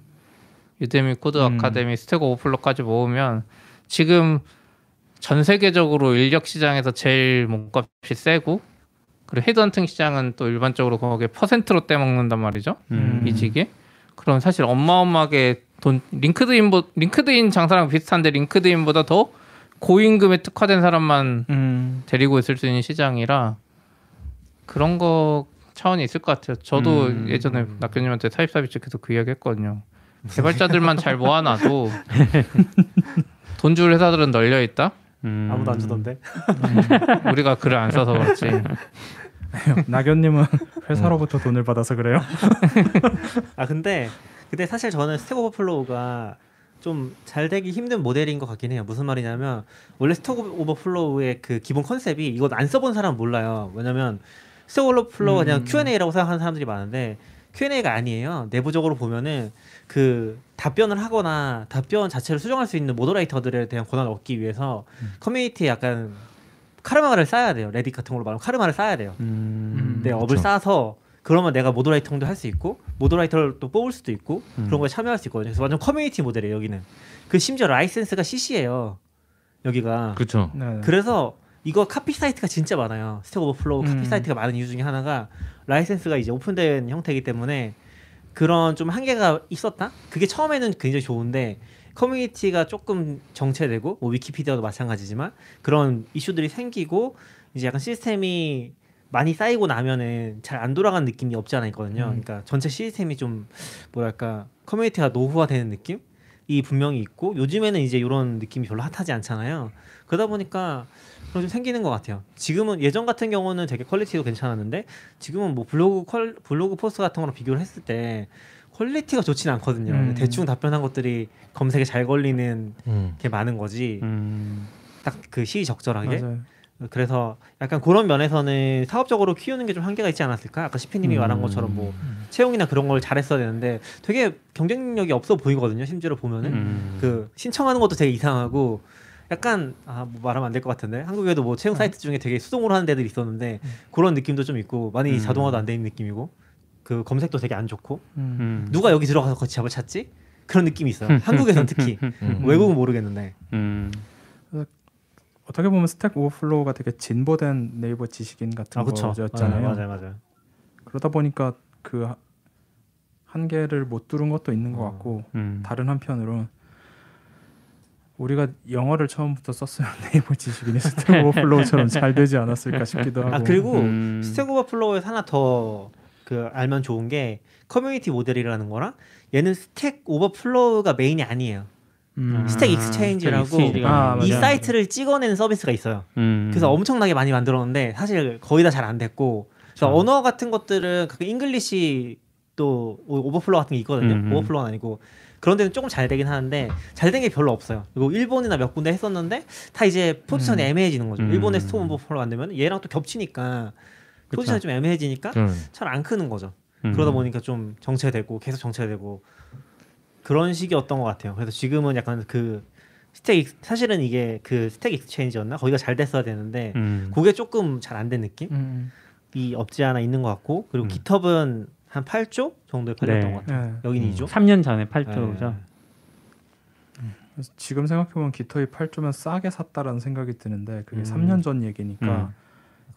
유데미 코드 음. 아카데미 스택 오버플로까지 모으면 지금 전 세계적으로 인력 시장에서 제일 몸값이 세고 그리고 헤드헌팅 시장은 또 일반적으로 거기에 퍼센트로 떼먹는단 말이죠. 음. 이직이 그럼 사실 어마어마하게 돈 링크드인 보 링크드인 장사랑 비슷한데 링크드인보다 더 고임금에 특화된 사람만 음. 데리고 있을 수 있는 시장이라 그런 거 차원이 있을 것 같아요. 저도 음. 예전에 낙교님한테 타입 서비스 계속 그 이야기 했거든요. 개발자들만 잘 모아놔도 돈줄 회사들은 널려 있다. 음. 아무도 안 주던데. 우리가 글을 안 써서 그렇지. 낙연님은 회사로부터 돈을 받아서 그래요? 아 근데 근데 사실 저는 스택 오버플로우가 좀 잘 되기 힘든 모델인 것 같긴 해요. 무슨 말이냐면 원래 스택 오버플로우의 그 기본 컨셉이 이거 안 써본 사람은 몰라요. 왜냐면 스택 오버플로우가 그냥 Q&A라고 생각하는 사람들이 많은데 Q&A가 아니에요. 내부적으로 보면은 그 답변을 하거나 답변 자체를 수정할 수 있는 moderator들에 대한 권한을 얻기 위해서 커뮤니티에 약간 카르마를 쌓아야 돼요. 레딧 같은 걸로 말하면 카르마를 쌓아야 돼요. 음. 내 업을 그쵸. 쌓아서 그러면 내가 moderator도 할 수 있고 moderator를 또 뽑을 수도 있고 음. 그런 거에 참여할 수 있거든요. 그래서 완전 커뮤니티 모델이에요 여기는. 그 심지어 라이센스가 CC예요. 여기가. 그렇죠. 네. 그래서 이거 카피 사이트가 진짜 많아요. 스택 오버플로우 카피 음. 사이트가 많은 이유 중에 하나가 라이센스가 이제 오픈된 형태이기 때문에 그런 좀 한계가 있었다. 그게 처음에는 굉장히 좋은데 커뮤니티가 조금 정체되고 뭐 위키피디아도 마찬가지지만 그런 이슈들이 생기고 이제 약간 시스템이 많이 쌓이고 나면은 잘 안 돌아가는 느낌이 없지 않아 있거든요. 음. 그러니까 전체 시스템이 좀 뭐랄까 커뮤니티가 노후화되는 느낌? 이 분명히 있고 요즘에는 이제 이런 느낌이 별로 핫하지 않잖아요. 그러다 보니까 그런 좀 생기는 것 같아요. 지금은 예전 같은 경우는 되게 quality도 괜찮았는데 지금은 뭐 블로그 퀄 블로그 포스트 같은 거랑 비교를 했을 때 quality가 좋지는 않거든요. 음. 대충 답변한 것들이 검색에 잘 걸리는 음. 게 많은 거지. 음. 딱 그 시의적절하게. 맞아요. 그래서 약간 그런 면에서는 사업적으로 키우는 게 좀 한계가 있지 않았을까? 아까 시피님이 음. 말한 것처럼 뭐 채용이나 그런 걸 잘했어야 되는데 되게 경쟁력이 없어 보이거든요. 심지어 보면은 음. 그 신청하는 것도 되게 이상하고 약간 아 뭐 말하면 안 될 것 같은데 한국에도 뭐 채용 사이트 중에 되게 수동으로 하는 데들이 있었는데 그런 느낌도 좀 있고 많이 음. 자동화도 안돼 있는 느낌이고 그 검색도 되게 안 좋고 음. 음. 누가 여기 들어가서 같이 job을 찾지? 그런 느낌이 있어요. 한국에선 특히 음. 외국은 모르겠는데 음. 어떻게 보면 Stack Overflow가 되게 진보된 네이버 지식인 같은 아. 거였잖아요. 맞아요, 맞아요. 그러다 보니까 그 하- 한계를 못 뚫은 것도 있는 것 어. 같고 음. 다른 한편으로는 우리가 영어를 처음부터 썼으면 네이버 지식인이 Stack Overflow처럼 잘 되지 않았을까 싶기도 하고 아 그리고 음. Stack Overflow에서 하나 더 그 알면 좋은 게 커뮤니티 모델이라는 거랑 얘는 Stack Overflow가 메인이 아니에요. 음. Stack Exchange라고 아, 이. 사이트를 찍어내는 서비스가 있어요. 음. 그래서 엄청나게 많이 만들었는데 사실 거의 다 잘 안 됐고 그래서 그렇죠. 언어 같은 것들은 가끔 English 또 오- Overflow 같은 게 있거든요. 음, 음. Overflow는 아니고 그런 데는 조금 잘 되긴 하는데 잘 된 게 별로 없어요. 그리고 일본이나 몇 군데 했었는데 다 이제 포지션이 음. 애매해지는 거죠. 음. 일본의 Stack Overflow 안 되면 얘랑 또 겹치니까 그쵸. 포지션이 좀 애매해지니까 저는 잘안 크는 거죠. 음. 그러다 보니까 좀 정체되고 계속 정체되고 그런 식이었던 것 같아요. 그래서 지금은 약간 그 Stack Ex- 사실은 이게 그 Stack Exchange였나 거기가 잘 됐어야 되는데 음. 그게 조금 잘 안 된 느낌이 음. 없지 않아 있는 것 같고 그리고 음. GitHub는 한 8조 정도에 팔렸던 네. 것 같아요. 네. 여기는 음. 2조. 3년 전에 8조죠. 네. 지금 생각해보면 GitHub이 8조면 싸게 샀다라는 생각이 드는데 그게 음. 3년 전 얘기니까 음.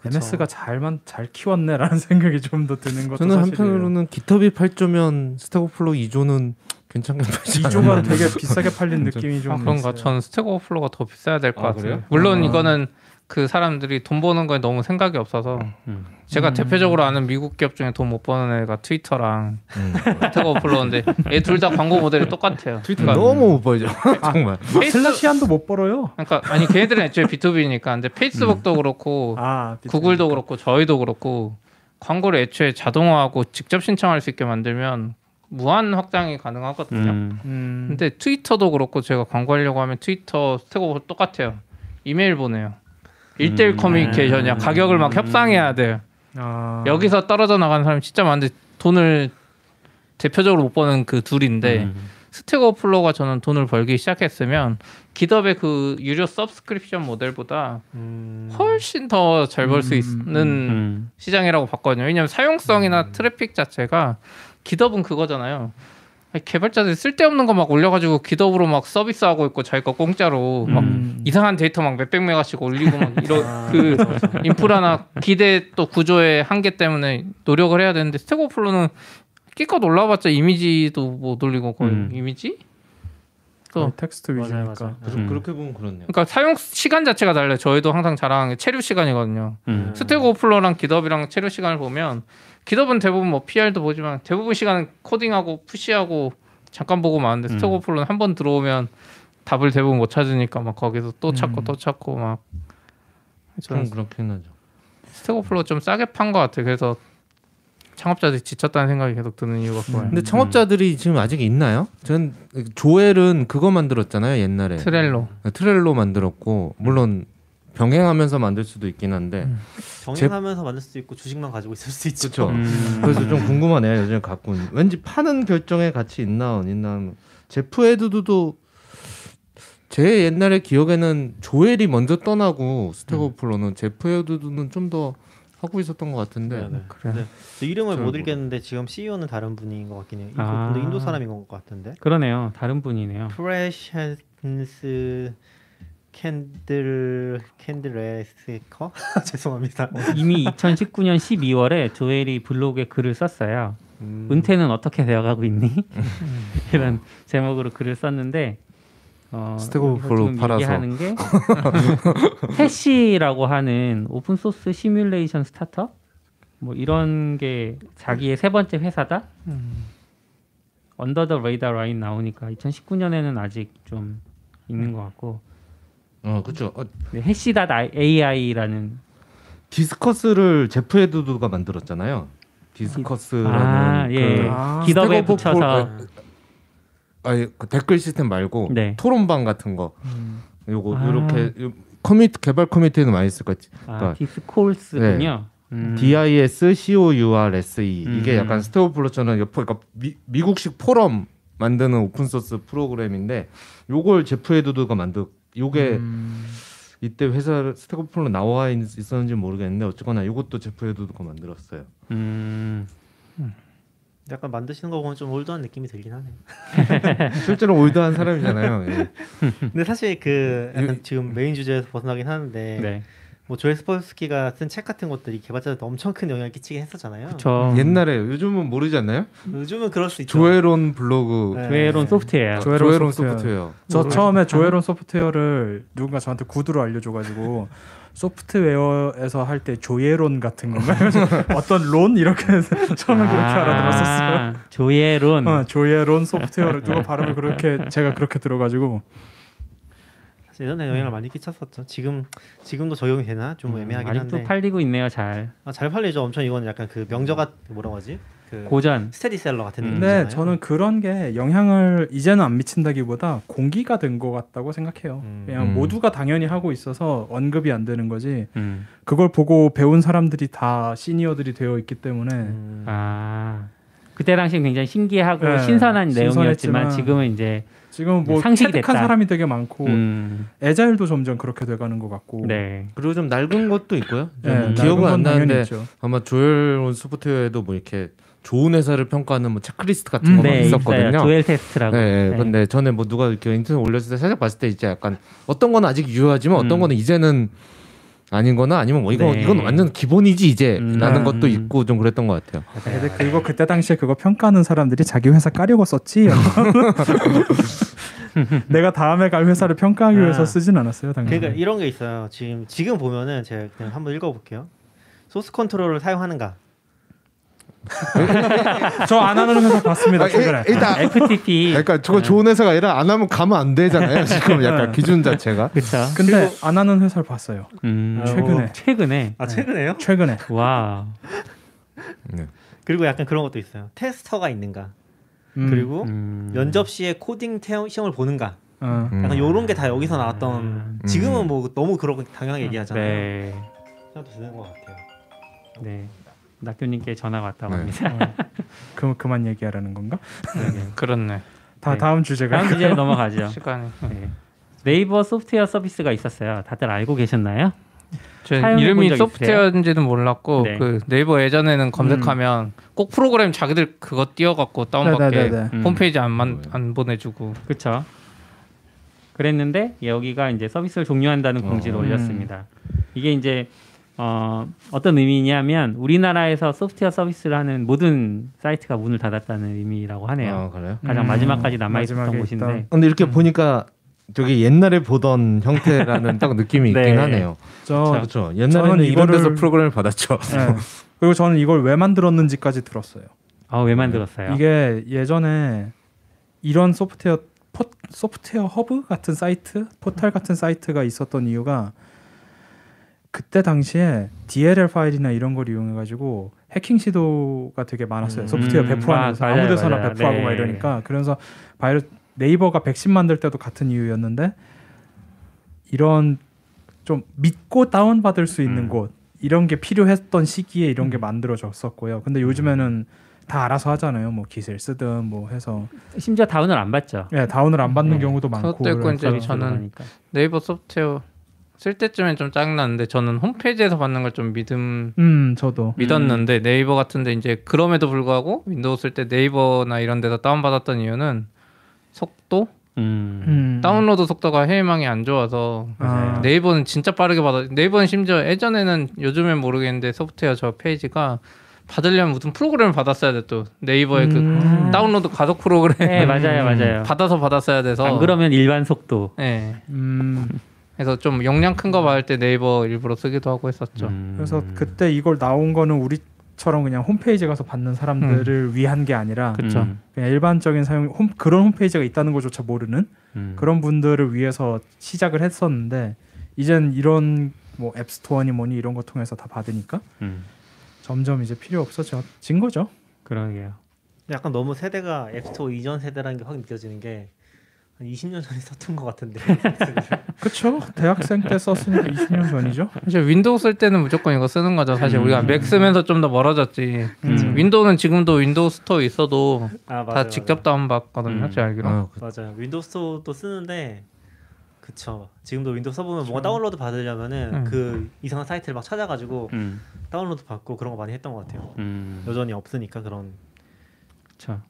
MS가 잘만 잘 키웠네라는 생각이 좀 더 드는 것도 저는 사실이에요. 한편으로는 GitHub이 8조면 Stack Overflow 2조는 괜찮게 팔지 2조가 않았나. 되게 비싸게 팔린 좀- 느낌이 좀 아 그런가? 있어요. 전 Stack Overflow가 더 비싸야 될 것 아, 같아요. 그래요? 물론 아. 이거는 그 사람들이 돈 버는 거에 너무 생각이 없어서 음. 제가 음. 대표적으로 아는 미국 기업 중에 돈 못 버는 애가 트위터랑 음. Stack Overflow인데 얘 둘 다 광고 모델이 똑같아요. 트위터 그러니까 너무 못 벌죠. 정말. 페이스, Atlassian도 못 벌어요. 그러니까 아니 걔네들은 애초에 B2B니까 근데 페이스북도 그렇고 아 구글도 그렇고 저희도 그렇고 광고를 애초에 자동화하고 직접 신청할 수 있게 만들면 무한 확장이 가능하거든요. 음. 음. 근데 트위터도 그렇고 제가 광고하려고 하면 트위터 Stack Over 똑같아요. 이메일 보내요. 일대일 음. 커뮤니케이션이야. 가격을 막 협상해야 돼. 아. 여기서 떨어져 나가는 사람이 진짜 많은데 돈을 대표적으로 못 버는 그 둘인데 음. Stack Overflow가 저는 돈을 벌기 시작했으면 GitHub의 그 유료 subscription 모델보다 음. 훨씬 더 잘 벌수 음, 있는 음. 시장이라고 봤거든요. 왜냐하면 사용성이나 트래픽 자체가 GitHub은 그거잖아요. 아니, 개발자들이 쓸데없는 거 막 올려가지고 GitHub으로 막 서비스하고 있고 자기 거 공짜로 막 음. 이상한 데이터 막 몇백 메가씩 올리고 막 이런 아, 그. 인프라나 기대 또 구조의 한계 때문에 노력을 해야 되는데 Stack Overflow는 기껏 올라봤자 이미지도 못 올리고 거의 음. 이미지? 거의 텍스트 맞아요, 위주니까. 맞아요. 음. 그렇게 보면 그렇네요. 그러니까 사용 시간 자체가 달라요. 저희도 항상 자랑하는 게 체류 시간이거든요. 음. Stack Overflow랑 GitHub이랑 체류 시간을 보면 GitHub은 대부분 뭐 PR도 보지만 대부분 시간은 코딩하고 push하고 잠깐 보고 마는데 음. Stack Overflow는 한 번 들어오면 답을 대부분 못 찾으니까 막 거기서 또 찾고 음. 또 찾고 막 좀 저는 그렇긴 하죠. 스택 오버플로 좀 싸게 판 것 같아. 그래서 창업자들이 지쳤다는 생각이 계속 드는 이유가 그거예요. 근데 창업자들이 지금 아직 있나요? 전 조엘은 그거 만들었잖아요 옛날에 트렐로. 트렐로 만들었고 물론 병행하면서 만들 수도 있긴 한데 정행하면서 만들 수도 있고 주식만 가지고 있을 수도 있죠. 그렇죠. 음. 그래서 좀 궁금하네요 요즘 갖고. 왠지 파는 결정에 같이 있나 안 있나 제프 에드도 제 옛날에 기억에는 조엘이 먼저 떠나고 Stack Overflow는 제프 앳우드는 좀 더 하고 있었던 것 같은데 네, 네. 그래. 네. 저 이름을 잘못 읽겠는데 지금 CEO는 다른 분인 것 같긴 해요. 아. 인도 사람인 것 같은데. 그러네요. 다른 분이네요. Prashanth Chandra Chandrasekar 죄송합니다. 이미 2019년 12월에 조엘이 블로그에 글을 썼어요. 음. 은퇴는 어떻게 되어가고 있니? 이런 제목으로 글을 썼는데 어, 지금 팔아서. 얘기하는 게 HASH라고 하는 오픈 소스 시뮬레이션 스타트업 뭐 이런 게 자기의 세 번째 회사다. under the radar 라인 나오니까 2019년에는 아직 좀 있는 것 같고 어 그렇죠. 어, 네, HASH dot AI라는 Discourse를 제프 앳우드가 만들었잖아요. Discourse라는 아, 예. 그 아, GitHub에 Stack Overfl- 붙여서 아니 그 댓글 시스템 말고 네. 토론방 같은 거 음. 요거 아. 이렇게 요- 커뮤니티 개발 커뮤니티에는 많이 것 같지. 아, 그러니까 Discourse군요. 음. D I S C O U R S E 음. 이게 약간 Stack Overflow처럼 옆에 그러니까 미, 미국식 포럼 만드는 오픈 소스 프로그램인데 요걸 제프 앳우드가 만들 요게 음. 이때 회사 Stack Overflow 나와 있, 있었는지 모르겠는데 어쨌거나 이것도 제프 앳우드가 만들었어요. 음. 약간 만드시는 거 보면 좀 old한 느낌이 들긴 하네요. 실제로 old한 사람이잖아요. 예. 근데 사실 그 약간 지금 메인 주제에서 벗어나긴 하는데 네. 뭐 조엘 스폴스키가 쓴 책 같은 것들이 개발자한테 엄청 큰 영향을 끼치게 했었잖아요. 저 옛날에 요즘은 모르지 않나요? 요즘은 그럴 수 있죠. Joel on 블로그, 네. Joel on Software. Joel on Joel on Software. Software. 저 모르겠다. 처음에 Joel on Software를 누군가 저한테 구두로 알려줘가지고 소프트웨어에서 할 때 조예론 같은 건가? 그래서 어떤 론 이렇게 해서 처음에 그렇게 알아들었었어요. 아, 조예론. 어, 조예론 소프트웨어를 누가 발음을 그렇게 제가 그렇게 들어가지고 예전에 영향을 많이 끼쳤었죠. 지금 지금도 적용이 되나 좀 음, 애매하긴 아직도 한데 팔리고 있네요, 잘. 아, 잘 팔리죠. 엄청 이건 약간 그 명저가 뭐라고 하지? 그 고전. 스테디셀러 같은 음. 느낌이잖아요. 근데 저는 그런 게 영향을 이제는 안 미친다기보다 공기가 된 것 같다고 생각해요. 음. 그냥 음. 모두가 당연히 하고 있어서 언급이 안 되는 거지. 음. 그걸 보고 배운 사람들이 다 시니어들이 되어 있기 때문에 음. 아. 그때 당시 굉장히 신기하고 네, 신선한 내용이었지만 지금은 이제 지금 뭐 상식이 됐다. 사람이 되게 많고 음, 애자일도 점점 그렇게 돼가는 것 같고. 네. 그리고 좀 낡은 것도 있고요. 네, 좀 기억은 낡은 안건 당연히 나는데. 아마 조엘론 소프트웨어에도 뭐 이렇게 좋은 회사를 평가하는 뭐 체크리스트 같은 음, 거가 네, 있었거든요. 있어요. 조엘 테스트라고. 네, 네. 근데 전에 뭐 누가 이렇게 인터넷 올렸을 때 살짝 봤을 때 이제 약간 어떤 거는 아직 유효하지만 어떤 음. 거는 이제는 아닌 거나 아니면 뭐 이거 네. 이건 완전 기본이지 이제라는 음. 것도 있고 좀 그랬던 것 같아요. 근데 그거 그때 당시에 그거 평가하는 사람들이 자기 회사 까려고 썼지. 내가 다음에 갈 회사를 평가하기 위해서 아. 쓰진 않았어요, 당연히. 그러니까 이런 게 있어요. 지금 지금 보면은 제가 그냥 한번 읽어볼게요. 소스 컨트롤을 사용하는가? 저 안 하는 회사 봤습니다, 아, 최근에. 일단 FTP. 그러니까 저거 좋은 회사가 아니라 안 하면 가면 안 되잖아요. 지금 약간 기준 자체가. 그렇죠. 근데 안 하는 회사를 봤어요. 음, 최근에. 최근에. 아 최근에요? 최근에. 와. 네. 그리고 약간 그런 것도 있어요. 테스터가 있는가? 음, 그리고 음. 면접 시에 코딩 태- 시험을 보는가? 어. 음. 약간 요런 게 다 여기서 나왔던. 음. 지금은 뭐 너무 그렇고 당연하게 얘기하잖아요. 네. 생각도 드는 것 같아요. 네. 낙교님께 전화가 왔다고 네. 합니다. 어. 그 그만 얘기하라는 건가? 그렇네. 다 네. 다음 주제가 다음 주제로 넘어가죠. 시간이. 네. 네이버 소프트웨어 서비스가 있었어요. 다들 알고 계셨나요? 이름이 적 소프트웨어인지는 몰랐고 네. 그 네이버 예전에는 검색하면 꼭 프로그램 자기들 그거 띄워갖고 다운받게 네네네네. 음. 홈페이지 안, 만, 안 보내주고 그렇죠. 그랬는데 여기가 이제 서비스를 종료한다는 공지를 어. 올렸습니다. 이게 이제 어, 어떤 의미냐면 우리나라에서 소프트웨어 서비스를 하는 모든 사이트가 문을 닫았다는 의미라고 하네요. 아, 그래요? 가장 음, 마지막까지 남아 있었던 곳인데. 근데 이렇게 음. 보니까 저기 옛날에 보던 형태라는 딱 느낌이 있긴 네. 하네요. 저 그렇죠. 옛날에는 이런 데서 프로그램을 받았죠. 네. 그리고 저는 이걸 왜 만들었는지까지 들었어요. 아, 왜 만들었어요? 이게 예전에 이런 소프트웨어 포, 소프트웨어 허브 같은 사이트, 포탈 같은 사이트가 있었던 이유가 그때 당시에 DLL 파일이나 이런 걸 이용해 가지고 해킹 시도가 되게 많았어요. 음. 소프트웨어 음, 배포하면서 아, 아, 맞아요, 아무 데서나 맞아요. 배포하고 네. 막 이러니까 그래서 바이러 네이버가 백신 만들 때도 같은 이유였는데 이런 좀 믿고 다운 받을 수 있는 음. 곳 이런 게 필요했던 시기에 이런 게 만들어졌었고요. 근데 요즘에는 다 알아서 하잖아요. 뭐 기술 쓰든 뭐 해서 심지어 다운을 안 받죠. 예, 다운을 안 받는 네. 경우도 많고 그것도 있고 그러니까 저는 그러니까. 네이버 소프트웨어 쓸 때쯤엔 좀 짜증났는데 저는 홈페이지에서 받는 걸 좀 믿음 음 저도 믿었는데 네이버 같은데 이제 그럼에도 불구하고 Windows 쓸 때 네이버나 이런 데서 다운 받았던 이유는 속도 음. 음. 다운로드 속도가 해외망이 안 좋아서 아, 네이버는 진짜 빠르게 받아 네이버는 심지어 예전에는 요즘엔 모르겠는데 소프트웨어 저 페이지가 받으려면 무슨 프로그램을 받았어야 돼 또 네이버의 음. 그 다운로드 가속 프로그램 네, 맞아요, 맞아요. 받아서 받았어야 돼서 안 그러면 일반 속도. 네. 음, 그래서 좀 용량 큰 거 받을 때 네이버 일부러 쓰기도 하고 했었죠. 음. 그래서 그때 이걸 나온 거는 우리 처럼 그냥 홈페이지 가서 받는 사람들을 위한 게 아니라 그쵸. 음. 그냥 일반적인 사용 홈, 그런 홈페이지가 있다는 것조차 모르는 음. 그런 분들을 위해서 시작을 했었는데 이젠 이런 뭐 App Store니 뭐니 이런 거 통해서 다 받으니까 음. 점점 이제 필요 없어진 거죠. 그러게요. 약간 너무 세대가 App Store 이전 세대라는 게 확 느껴지는 게 한 20년 전에 썼던 것 같은데. 그렇죠. 대학생 때 썼으니까 20년 전이죠. 사실 Windows 쓸 때는 무조건 이거 쓰는 거죠. 사실 음. 우리가 Mac 쓰면서 좀 더 멀어졌지. 음. Windows는 지금도 Windows Store 있어도 아, 다 맞아요, 직접 다운받거든요. 음. 제 알기로. 아, 그- 맞아요. Windows Store도 쓰는데 그쵸. 지금도 Windows 써보면 뭔가 다운로드 받으려면은 음. 그 이상한 사이트를 막 찾아가지고 음. 다운로드 받고 그런 거 많이 했던 것 같아요. 음. 여전히 없으니까 그런. 그렇죠.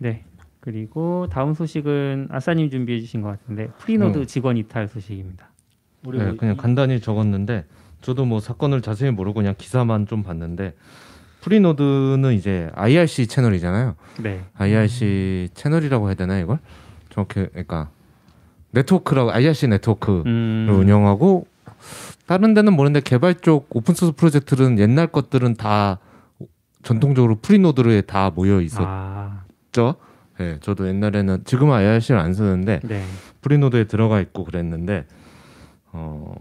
네. 그리고 다음 소식은 아싸님 준비해 주신 것 같은데 Freenode 음. 직원 이탈 소식입니다. 네, 뭐 그냥 이- 간단히 적었는데 저도 뭐 사건을 자세히 모르고 그냥 기사만 좀 봤는데 Freenode는 이제 IRC 채널이잖아요. 네. IRC 채널이라고 해야 되나 이걸? 정확히 그러니까 네트워크라고 IRC 네트워크를 음. 운영하고 다른 데는 모르는데 개발 쪽 open source 프로젝트는 옛날 것들은 다 전통적으로 Freenode에 다 모여 있었죠. 아, 네, 저도 옛날에는 지금은 IRC를 안 쓰는데 네. Freenode에 들어가 있고 그랬는데 어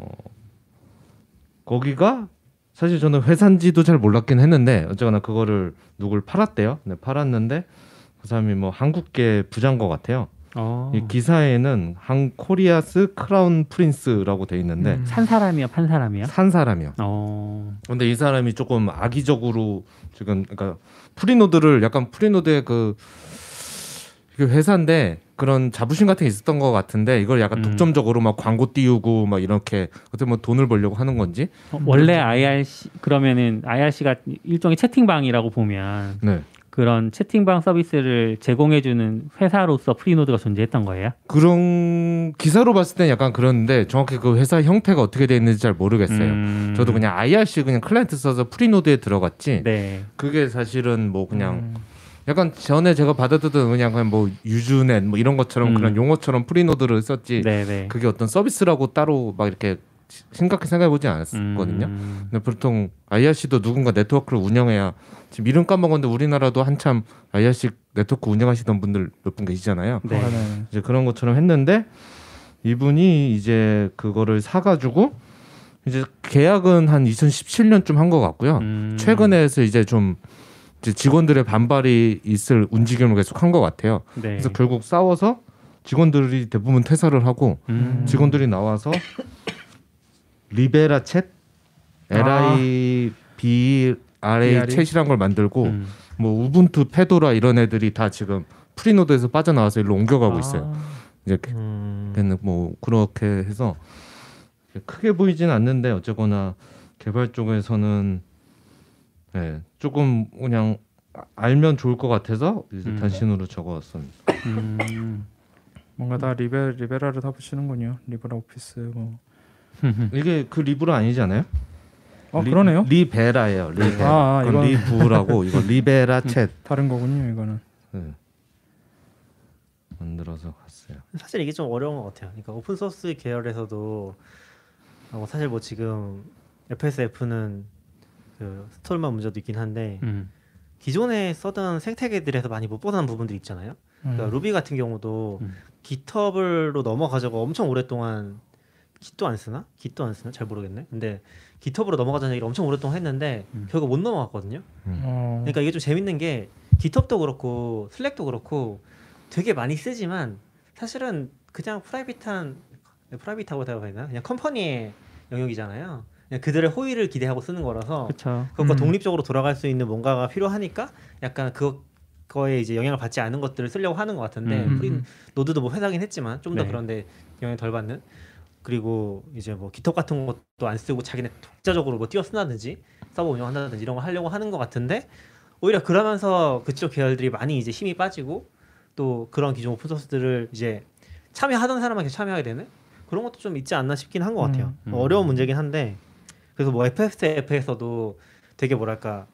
거기가 사실 저는 회사인지도 잘 몰랐긴 했는데 어쨌거나 그거를 누굴 팔았대요. 네, 팔았는데 그 사람이 뭐 한국계 부자인 것 같아요. 어. 이 기사에는 한 Korea's crown prince라고 돼 있는데 음. 산 사람이요, 판 사람이요? 산 사람이요. 어. 근데 이 사람이 조금 악의적으로 지금 그러니까 Freenode를 약간 Freenode의 그 회사인데 그런 자부심 같은 게 있었던 것 같은데 이걸 약간 음. 독점적으로 막 광고 띄우고 막 이렇게 어떻게 뭐 돈을 벌려고 하는 건지 어, 원래 IRC 그러면은 IRC가 일종의 채팅방이라고 보면 네 그런 채팅방 서비스를 제공해주는 회사로서 Freenode가 존재했던 거예요? 그런 기사로 봤을 땐 약간 그런데 정확히 그 회사 형태가 어떻게 돼 있는지 잘 모르겠어요. 음. 저도 그냥 IRC 그냥 client 써서 Freenode에 들어갔지 네. 그게 사실은 뭐 그냥 음. 약간 전에 제가 받아듣던 그냥 그냥 뭐 Usenet 뭐 이런 것처럼 음. 그런 용어처럼 Freenode를 썼지 네, 네. 그게 어떤 서비스라고 따로 막 이렇게 심각하게 생각해 보지 않았거든요. 음. 근데 보통 IRC도 누군가 네트워크를 운영해야 지금 이름 까먹었는데 우리나라도 한참 IRC 네트워크 운영하시던 분들 몇 분 계시잖아요. 네. 아, 네. 이제 그런 것처럼 했는데 이분이 이제 그거를 사가지고 이제 계약은 한 2017년쯤 한 것 같고요. 음. 최근에 해서 이제 좀 직원들의 반발이 있을 움직임을 계속 한 것 같아요. 네. 그래서 결국 싸워서 직원들이 대부분 퇴사를 하고 음. 직원들이 나와서 Libera Chat L I B R A BRE? Chat이란 걸 만들고 음. 뭐 Ubuntu Fedora 이런 애들이 다 지금 Freenode에서 빠져나와서 일로 옮겨가고 있어요. 이제 음. 걔는 뭐 그렇게 해서 크게 보이진 않는데 어쨌거나 개발 쪽에서는 네, 조금 그냥 아- 알면 좋을 것 같아서 이제 음. 단신으로 적어왔습니다. 음. 뭔가 다 Libe Libera를 다 붙이는군요. Libera Office 뭐. 이게 그 Libra 아니잖아요? 어 리- 그러네요. Libera예요. Libera. 아, 아, 이건- Libra고 이거 Libera Chat. 다른 거군요. 이거는. 네. 만들어서 갔어요. 사실 이게 좀 어려운 것 같아요. 그러니까 open source 계열에서도 어, 사실 뭐 지금 FSF는 그 Stallman 문제도 있긴 한데 음. 기존에 쓰던 생태계들에서 많이 못 벗어난 부분들이 있잖아요. 그러니까 음. 루비 같은 경우도 음. GitHub로 넘어가자고 엄청 오랫동안 Git도 안 쓰나? Git도 안 쓰나? 잘 모르겠네. 근데 GitHub로 넘어가자는 얘기를 엄청 오랫동안 했는데 음. 결국 못 넘어갔거든요. 어, 그러니까 이게 좀 재밌는 게 GitHub도 그렇고 Slack도 그렇고 되게 많이 쓰지만 사실은 그냥 private한 private하고 해야 되나? 그냥 company의 영역이잖아요. 그들의 호의를 기대하고 쓰는 거라서 그렇죠. 그것과 음. 독립적으로 돌아갈 수 있는 뭔가가 필요하니까 약간 그 거에 이제 영향을 받지 않은 것들을 쓰려고 하는 것 같은데 음. Freenode도 뭐 회사긴 했지만 좀더 네. 그런데 영향 덜 받는 그리고 이제 뭐 GitHub 같은 것도 안 쓰고 자기네 독자적으로 뭐 띄워 쓴다든지 서버 운영한다든지 이런 거 하려고 하는 것 같은데 오히려 그러면서 그쪽 계열들이 많이 이제 힘이 빠지고 또 그런 기존 오픈 소스들을 이제 참여하던 계속 참여하게 되는 그런 것도 좀 있지 않나 싶긴 한 것 같아요. 음. 뭐 어려운 문제긴 한데 그래서 뭐 FSF에서도 되게 뭐랄까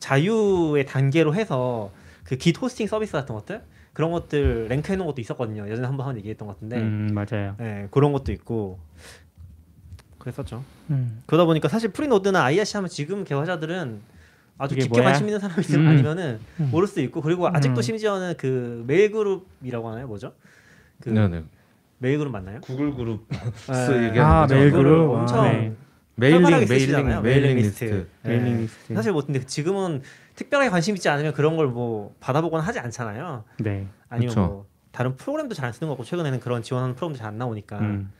자유의 단계로 해서 그 Git 호스팅 서비스 같은 것들 그런 것들 rank해 놓은 것도 있었거든요. 예전에 한번 한번 얘기했던 것 같은데, 음, 맞아요. 네, 그런 것도 있고 그랬었죠. 음. 그러다 보니까 사실 Freenode나 IRC 하면 지금 개발자들은 아주 깊게 뭐야? 관심 있는 사람이 있으면 음. 아니면은 모를 수도 있고 그리고 아직도 음. 심지어는 그 메일 그룹이라고 하나요, 뭐죠? 그 네네. 메일 그룹 맞나요? 구글 그룹 네. 얘기하는 아, 거죠. 메일 그룹. 엄청 아, 네. mailing mailing. mailing list. mailing 네. 리스트. 사실 뭐 근데 지금은 특별하게 관심 있지 않으면 그런 걸 뭐 받아보거나 하지 않잖아요. 네. 아니면 그쵸. 뭐 다른 프로그램도 잘 안 쓰는 것 같고 최근에는 그런 지원하는 프로그램도 잘 안 나오니까 음.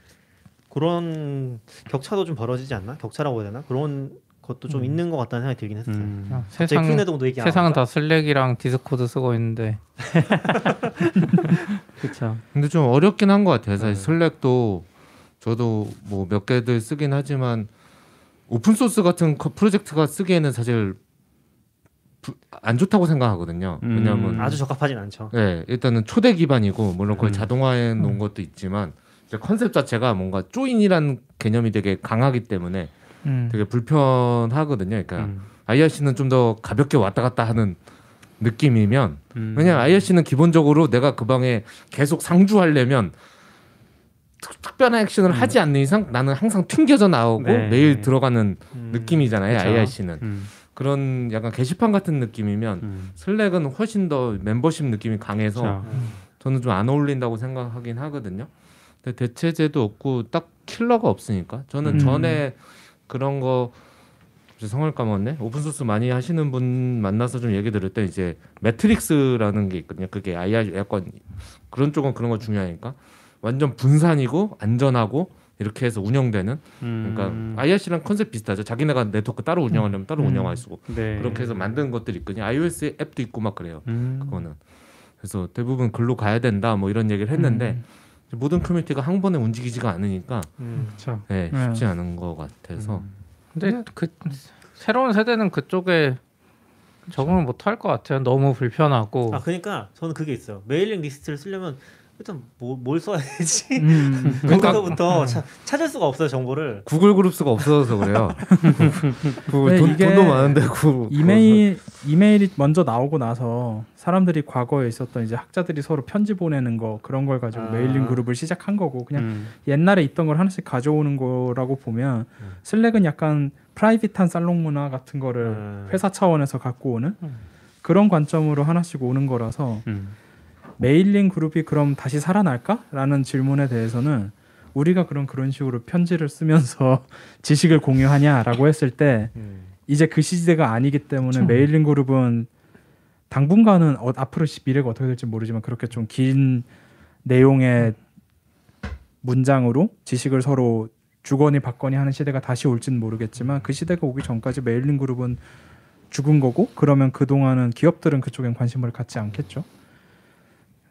그런 격차도 좀 벌어지지 않나? 격차라고 해야 되나? 그런 것도 좀 음. 있는 것 같다는 생각이 들긴 했어요. 음. 갑자기 세상 세상은 다 Slack이랑 Discord 쓰고 있는데 그렇죠. 근데 좀 어렵긴 한 것 같아요. 사실 네. Slack도 저도 뭐 몇 개들 쓰긴 하지만 오픈 소스 같은 커- 프로젝트가 쓰기에는 사실 부- 안 좋다고 생각하거든요. 음. 왜냐하면 아주 적합하진 않죠. 네, 일단은 초대 기반이고 물론 그걸 음. 자동화해 놓은 것도 있지만 컨셉 자체가 뭔가 조인이라는 개념이 되게 강하기 때문에 음. 되게 불편하거든요. 그러니까 음. IRC는 좀 더 가볍게 왔다 갔다 하는 느낌이면 음. 왜냐면 IRC는 기본적으로 내가 그 방에 계속 상주하려면 특, 특별한 액션을 하지 않는 이상 나는 항상 튕겨져 나오고 네. 매일 들어가는 음. 느낌이잖아요. 그쵸. IRC는 음. 그런 약간 게시판 같은 느낌이면 음. 슬랙은 훨씬 더 멤버십 느낌이 강해서 그렇죠. 저는 좀 안 어울린다고 생각하긴 하거든요. 근데 대체제도 없고 딱 킬러가 없으니까 저는 음. 전에 그런 거 성함을 까먹었네. 오픈 소스 많이 하시는 분 만나서 좀 얘기 들을 때 이제 Matrix라는 게 있거든요. 그게 IR 약간 그런 쪽은 그런 거 중요하니까 완전 분산이고 안전하고 이렇게 해서 운영되는 음. 그러니까 IRC랑 concept 비슷하죠. 자기네가 네트워크 따로 운영하려면 따로 음. 운영할 수 있고 네. 그렇게 해서 만든 것들이 있거든요. iOS 앱도 있고 막 그래요. 음. 그거는 그래서 대부분 글로 가야 된다 뭐 이런 얘기를 했는데 음. 모든 커뮤니티가 한 번에 움직이지가 않으니까 음. 그렇죠. 네, 네. 쉽지 않은 것 같아서 음. 근데 그 새로운 세대는 그쪽에 적응을 못 할 것 같아요. 너무 불편하고 아 그러니까 저는 그게 있어요. mailing list를 쓰려면 일단 뭐, 뭘 써야 되지? 음. 그러니까 거기서부터 차- 찾을 수가 없어요 정보를. Google Groups가 없어서 그래요. 그 네, 돈, 돈도 많은데 구 이메일 이메일이 먼저 나오고 나서 사람들이 과거에 있었던 이제 학자들이 서로 편지 보내는 거 그런 걸 가지고 아. mailing 그룹을 시작한 거고 그냥 음. 옛날에 있던 걸 하나씩 가져오는 거라고 보면 음. Slack은 약간 private한 살롱 문화 같은 거를 음. 회사 차원에서 갖고 오는 음. 그런 관점으로 하나씩 오는 거라서 음. mailing 그룹이 그럼 다시 살아날까?라는 질문에 대해서는 우리가 그런 그런 식으로 편지를 쓰면서 지식을 공유하냐라고 했을 때 음. 이제 그 시대가 아니기 때문에 그쵸. mailing 그룹은 당분간은 어, 앞으로 시- 미래가 어떻게 될지 모르지만 그렇게 좀 긴 내용의 문장으로 지식을 서로 주거니 받거니 하는 시대가 다시 올지는 모르겠지만 그 시대가 오기 전까지 mailing 그룹은 죽은 거고 그러면 그 동안은 기업들은 그쪽엔 관심을 갖지 않겠죠.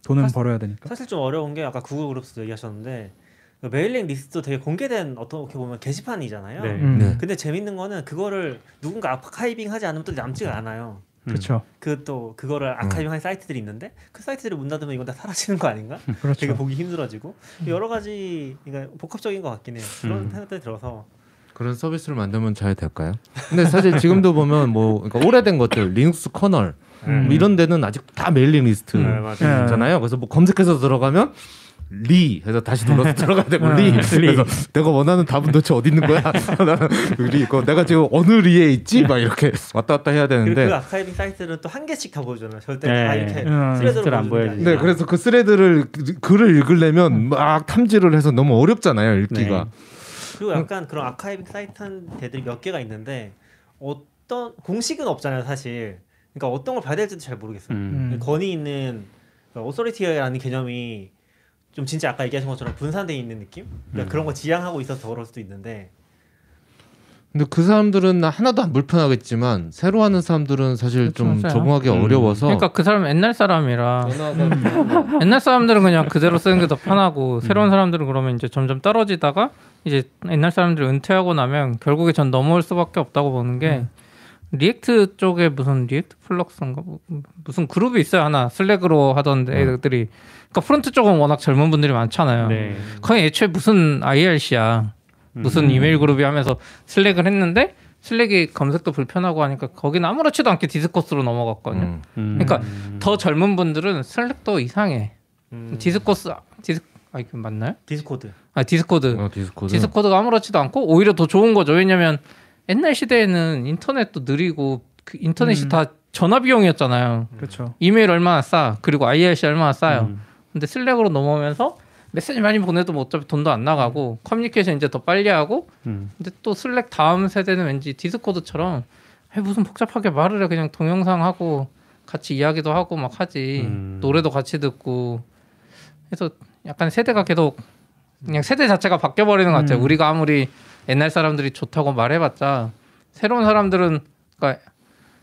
돈은 사실- 벌어야 되니까. 사실 좀 어려운 게 아까 Google Groups도 얘기하셨는데 그 mailing list도 되게 공개된 어떻게 보면 게시판이잖아요. 네. 음, 네. 근데 재밌는 거는 그거를 누군가 archiving 하지 않으면 또 남지가 않아요. 그렇죠. 그또 그거를 archiving한 사이트들이 있는데 그 사이트들을 문 닫으면 이건 다 사라지는 거 아닌가? 되게 그렇죠. 보기 힘들어지고 여러 가지 그러니까 복합적인 것 같긴 해요. 그런 음. 생각들이 들어서 그런 서비스를 만들면 잘 될까요? 근데 사실 지금도 보면 뭐 그러니까 오래된 것들 Linux kernel 음. 뭐 이런 데는 아직 다 mailing 네, list잖아요. 맞아요. 그래서 뭐 검색해서 들어가면 Re 해서 다시 눌러서 들어가야 되고 Re 그래서 내가 원하는 답은 도대체 어디 있는 거야? Re 이거 내가 지금 어느 Re에 있지? 막 이렇게 왔다 갔다 해야 되는데 그 archiving 사이트는 또 한 개씩 다 보여주잖아요. 절대 네. 다 이렇게 음. thread로 안. 아니라. 네, 그래서 그 thread를 글을 읽으려면 막 탐지를 해서 너무 어렵잖아요, 읽기가. 그리고 약간 그런 archiving 사이트 한 데들이 몇 개가 있는데 어떤 공식은 없잖아요, 사실. 그러니까 어떤 걸 봐야 될지도 잘 모르겠어요. 음. 음. 권위 있는 authority라는 개념이 좀 진짜 아까 얘기하신 것처럼 분산돼 있는 느낌? 그러니까 음. 그런 거 지향하고 있어서 더 그럴 수도 있는데 근데 그 사람들은 하나도 안 불편하겠지만 새로 하는 사람들은 사실 그렇죠, 좀 맞아요. 적응하기 음. 어려워서 그러니까 그 사람 옛날 사람이라 옛날 사람들은 그냥 그대로 쓰는 게더 음. 편하고 새로운 사람들은 그러면 이제 점점 떨어지다가 이제 옛날 사람들이 은퇴하고 나면 결국에 전 넘어올 수밖에 없다고 보는 게 음. React 쪽에 무슨 Reactiflux인가 뭐 무슨 그룹이 있어요 하나 Slack으로 하던 네. 애들이 그러니까 front 쪽은 워낙 젊은 분들이 많잖아요. 네. 거의 애초에 무슨 IRC야 무슨 음. 이메일 그룹이 하면서 Slack을 했는데 Slack이 검색도 불편하고 하니까 거기는 아무렇지도 않게 Discourse로 넘어갔거든요. 음. 음. 그러니까 더 젊은 분들은 Slack도 이상해. 음, Discourse 디스 아 이거 맞나요? Discord 아 Discord 어, Discord. Discord가 아무렇지도 않고 오히려 더 좋은 거죠. 왜냐면 옛날 시대에는 인터넷도 느리고 그 인터넷이 음. 다 전화 비용이었잖아요. 그렇죠. 이메일 얼마나 싸 그리고 IRC 얼마나 싸요. 음. 근데 Slack으로 넘어오면서 메시지 많이 보내도 뭐 어차피 돈도 안 나가고 커뮤니케이션 이제 더 빨리 하고 음. 근데 또 Slack 다음 세대는 왠지 Discord처럼 무슨 복잡하게 말을 해 그냥 동영상 하고 같이 이야기도 하고 막 하지 음. 노래도 같이 듣고 그래서 약간 세대가 계속 그냥 세대 자체가 바뀌어 버리는 것 같아요. 음. 우리가 아무리 옛날 사람들이 좋다고 말해봤자 새로운 사람들은 그러니까,